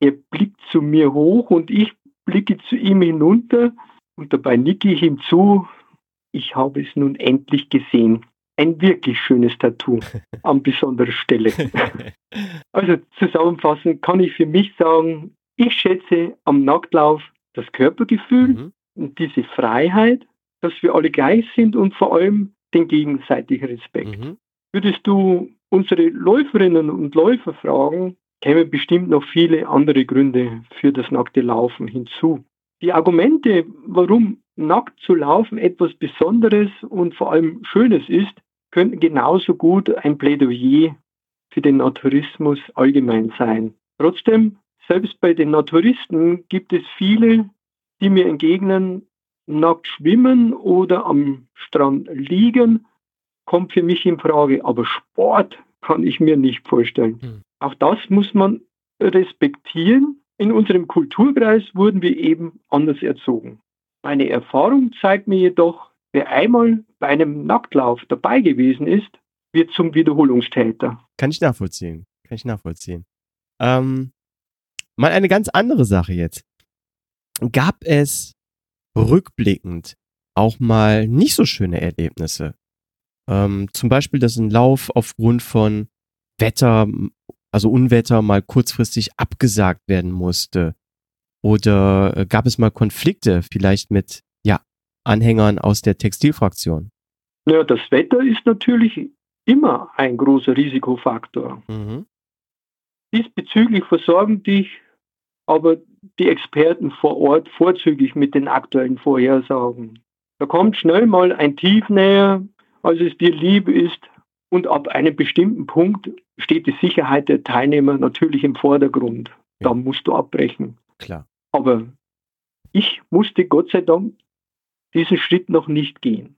Er blickt zu mir hoch und ich blicke zu ihm hinunter und dabei nicke ich ihm zu. Ich habe es nun endlich gesehen. Ein wirklich schönes Tattoo an besonderer Stelle. Also zusammenfassend kann ich für mich sagen, ich schätze am Nacktlauf das Körpergefühl mhm. und diese Freiheit, dass wir alle gleich sind und vor allem den gegenseitigen Respekt. Mhm. Würdest du unsere Läuferinnen und Läufer fragen, kämen bestimmt noch viele andere Gründe für das nackte Laufen hinzu. Die Argumente, warum nackt zu laufen etwas Besonderes und vor allem Schönes ist, könnten genauso gut ein Plädoyer für den Naturismus allgemein sein. Trotzdem, selbst bei den Naturisten gibt es viele, die mir entgegnen, nackt schwimmen oder am Strand liegen, kommt für mich in Frage. Aber Sport kann ich mir nicht vorstellen. Hm. Auch das muss man respektieren. In unserem Kulturkreis wurden wir eben anders erzogen. Meine Erfahrung zeigt mir jedoch, wer einmal bei einem Nacktlauf dabei gewesen ist, wird zum Wiederholungstäter. Kann ich nachvollziehen. Kann ich nachvollziehen. Ähm, mal eine ganz andere Sache jetzt. Gab es rückblickend auch mal nicht so schöne Erlebnisse. Ähm, zum Beispiel, dass ein Lauf aufgrund von Wetter also Unwetter mal kurzfristig abgesagt werden musste? Oder äh, gab es mal Konflikte vielleicht mit ja, Anhängern aus der Textilfraktion? Ja, das Wetter ist natürlich immer ein großer Risikofaktor. Mhm. Diesbezüglich versorgen dich aber die Experten vor Ort vorzüglich mit den aktuellen Vorhersagen. Da kommt schnell mal ein Tief näher, als es dir lieb ist, und ab einem bestimmten Punkt steht die Sicherheit der Teilnehmer natürlich im Vordergrund. Da musst du abbrechen. Klar. Aber ich musste Gott sei Dank diesen Schritt noch nicht gehen.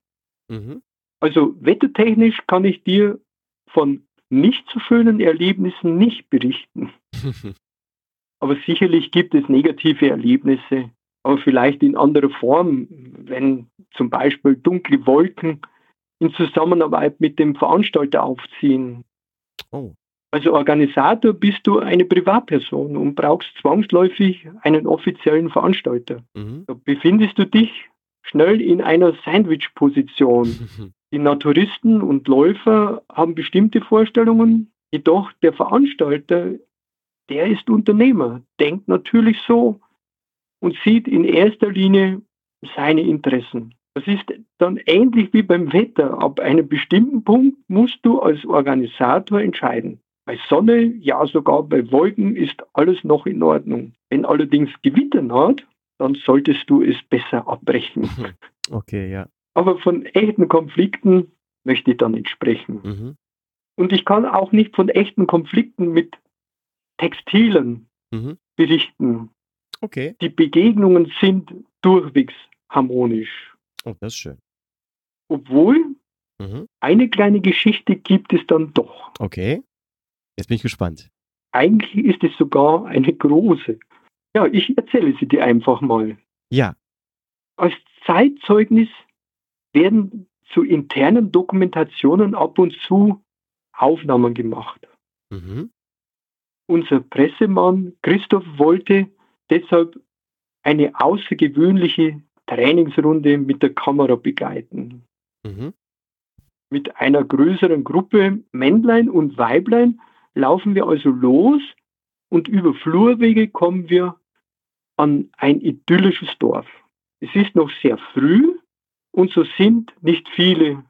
Mhm. Also wettertechnisch kann ich dir von nicht so schönen Erlebnissen nicht berichten. aber sicherlich gibt es negative Erlebnisse, aber vielleicht in anderer Form, wenn zum Beispiel dunkle Wolken in Zusammenarbeit mit dem Veranstalter aufziehen. Oh. Als Organisator bist du eine Privatperson und brauchst zwangsläufig einen offiziellen Veranstalter. Mhm. Da befindest du dich schnell in einer Sandwich-Position. Die Naturisten und Läufer haben bestimmte Vorstellungen, jedoch der Veranstalter, der ist Unternehmer, denkt natürlich so und sieht in erster Linie seine Interessen. Das ist dann ähnlich wie beim Wetter. Ab einem bestimmten Punkt musst du als Organisator entscheiden. Bei Sonne, ja sogar bei Wolken ist alles noch in Ordnung. Wenn allerdings Gewitter naht, dann solltest du es besser abbrechen. Okay, ja. Aber von echten Konflikten möchte ich dann nicht sprechen. Mhm. Und ich kann auch nicht von echten Konflikten mit Textilen mhm. berichten. Okay. Die Begegnungen sind durchwegs harmonisch. Oh, das ist schön. Obwohl, mhm. eine kleine Geschichte gibt es dann doch. Okay. Jetzt bin ich gespannt. Eigentlich ist es sogar eine große. Ja, ich erzähle sie dir einfach mal. Ja. Als Zeitzeugnis werden zu internen Dokumentationen ab und zu Aufnahmen gemacht. Mhm. Unser Pressemann Christoph wollte deshalb eine außergewöhnliche Trainingsrunde mit der Kamera begleiten. Mhm. Mit einer größeren Gruppe Männlein und Weiblein laufen wir also los und über Flurwege kommen wir an ein idyllisches Dorf. Es ist noch sehr früh und so sind nicht viele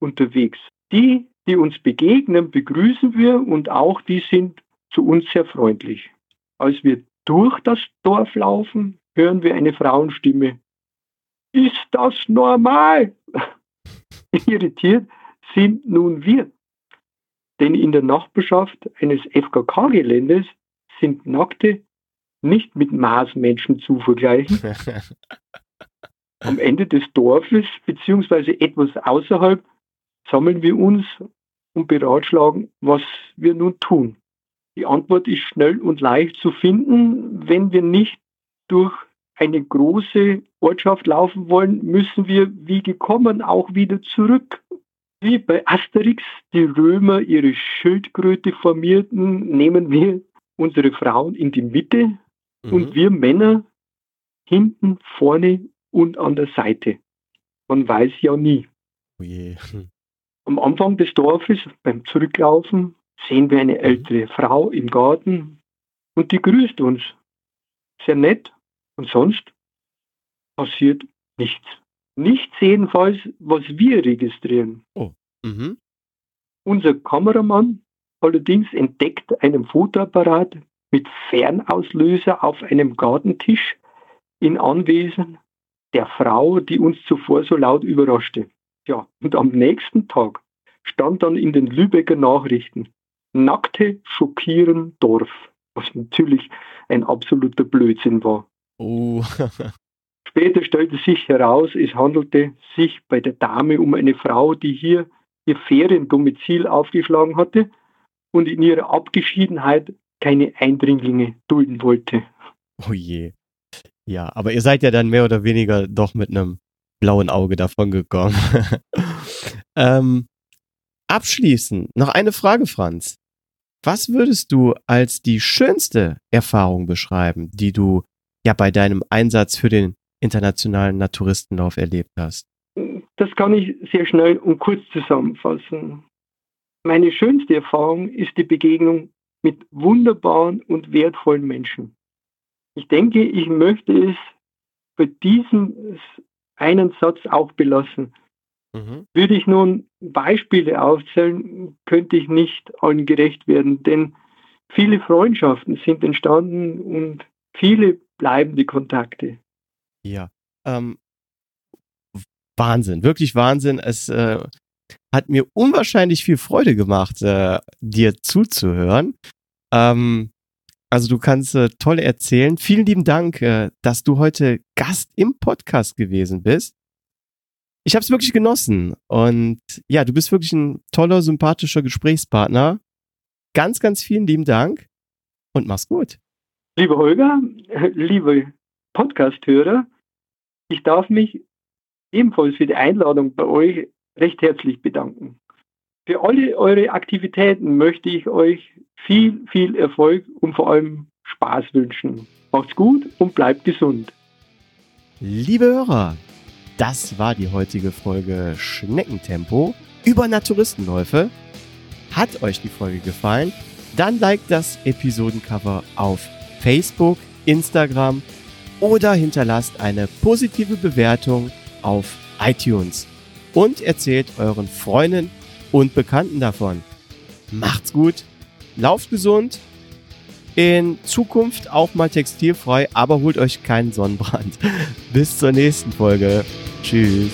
unterwegs. Die, die uns begegnen, begrüßen wir und auch die sind zu uns sehr freundlich. Als wir durch das Dorf laufen, hören wir eine Frauenstimme. Ist das normal? Irritiert sind nun wir. Denn in der Nachbarschaft eines FKK-Geländes sind Nackte nicht mit Marsmenschen zu vergleichen. Am Ende des Dorfes beziehungsweise etwas außerhalb sammeln wir uns und beratschlagen, was wir nun tun. Die Antwort ist schnell und leicht zu finden. Wenn wir nicht durch eine große Ortschaft laufen wollen, müssen wir wie gekommen auch wieder zurück wie bei Asterix die Römer ihre Schildkröte formierten, nehmen wir unsere Frauen in die Mitte mhm. und wir Männer hinten, vorne und an der Seite. Man weiß ja nie. Oh. Am Anfang des Dorfes, beim Zurücklaufen, sehen wir eine mhm. ältere Frau im Garten und die grüßt uns. Sehr nett. Und sonst passiert nichts. Nichts jedenfalls, was wir registrieren. Oh. Mhm. Unser Kameramann allerdings entdeckt einen Fotoapparat mit Fernauslöser auf einem Gartentisch in Anwesen der Frau, die uns zuvor so laut überraschte. Ja, und am nächsten Tag stand dann in den Lübecker Nachrichten, Nackte schockieren Dorf, was natürlich ein absoluter Blödsinn war. Oh. Später stellte sich heraus, es handelte sich bei der Dame um eine Frau, die hier ihr Feriendomizil aufgeschlagen hatte und in ihrer Abgeschiedenheit keine Eindringlinge dulden wollte. Oh je. Ja, aber ihr seid ja dann mehr oder weniger doch mit einem blauen Auge davon gekommen. ähm, abschließend noch eine Frage, Franz. Was würdest du als die schönste Erfahrung beschreiben, die du ja bei deinem Einsatz für den internationalen Naturistenlauf erlebt hast? Das kann ich sehr schnell und kurz zusammenfassen. Meine schönste Erfahrung ist die Begegnung mit wunderbaren und wertvollen Menschen. Ich denke, ich möchte es bei diesem einen Satz auch belassen. Mhm. Würde ich nun Beispiele aufzählen, könnte ich nicht allen gerecht werden, denn viele Freundschaften sind entstanden und viele bleibende Kontakte. Ja, ähm, Wahnsinn, wirklich Wahnsinn. Es äh, hat mir unwahrscheinlich viel Freude gemacht, äh, dir zuzuhören. Ähm, also du kannst äh, toll erzählen. Vielen lieben Dank, äh, dass du heute Gast im Podcast gewesen bist. Ich habe es wirklich genossen und ja, du bist wirklich ein toller, sympathischer Gesprächspartner. Ganz, ganz vielen lieben Dank und mach's gut. Lieber Holger, liebe Podcast-Hörer, ich darf mich ebenfalls für die Einladung bei euch recht herzlich bedanken. Für alle eure Aktivitäten möchte ich euch viel, viel Erfolg und vor allem Spaß wünschen. Macht's gut und bleibt gesund. Liebe Hörer, das war die heutige Folge Schneckentempo über Naturistenläufe. Hat euch die Folge gefallen? Dann liked das Episodencover auf Facebook, Instagram oder hinterlasst eine positive Bewertung auf iTunes und erzählt euren Freunden und Bekannten davon. Macht's gut, lauft gesund, in Zukunft auch mal textilfrei, aber holt euch keinen Sonnenbrand. Bis zur nächsten Folge. Tschüss.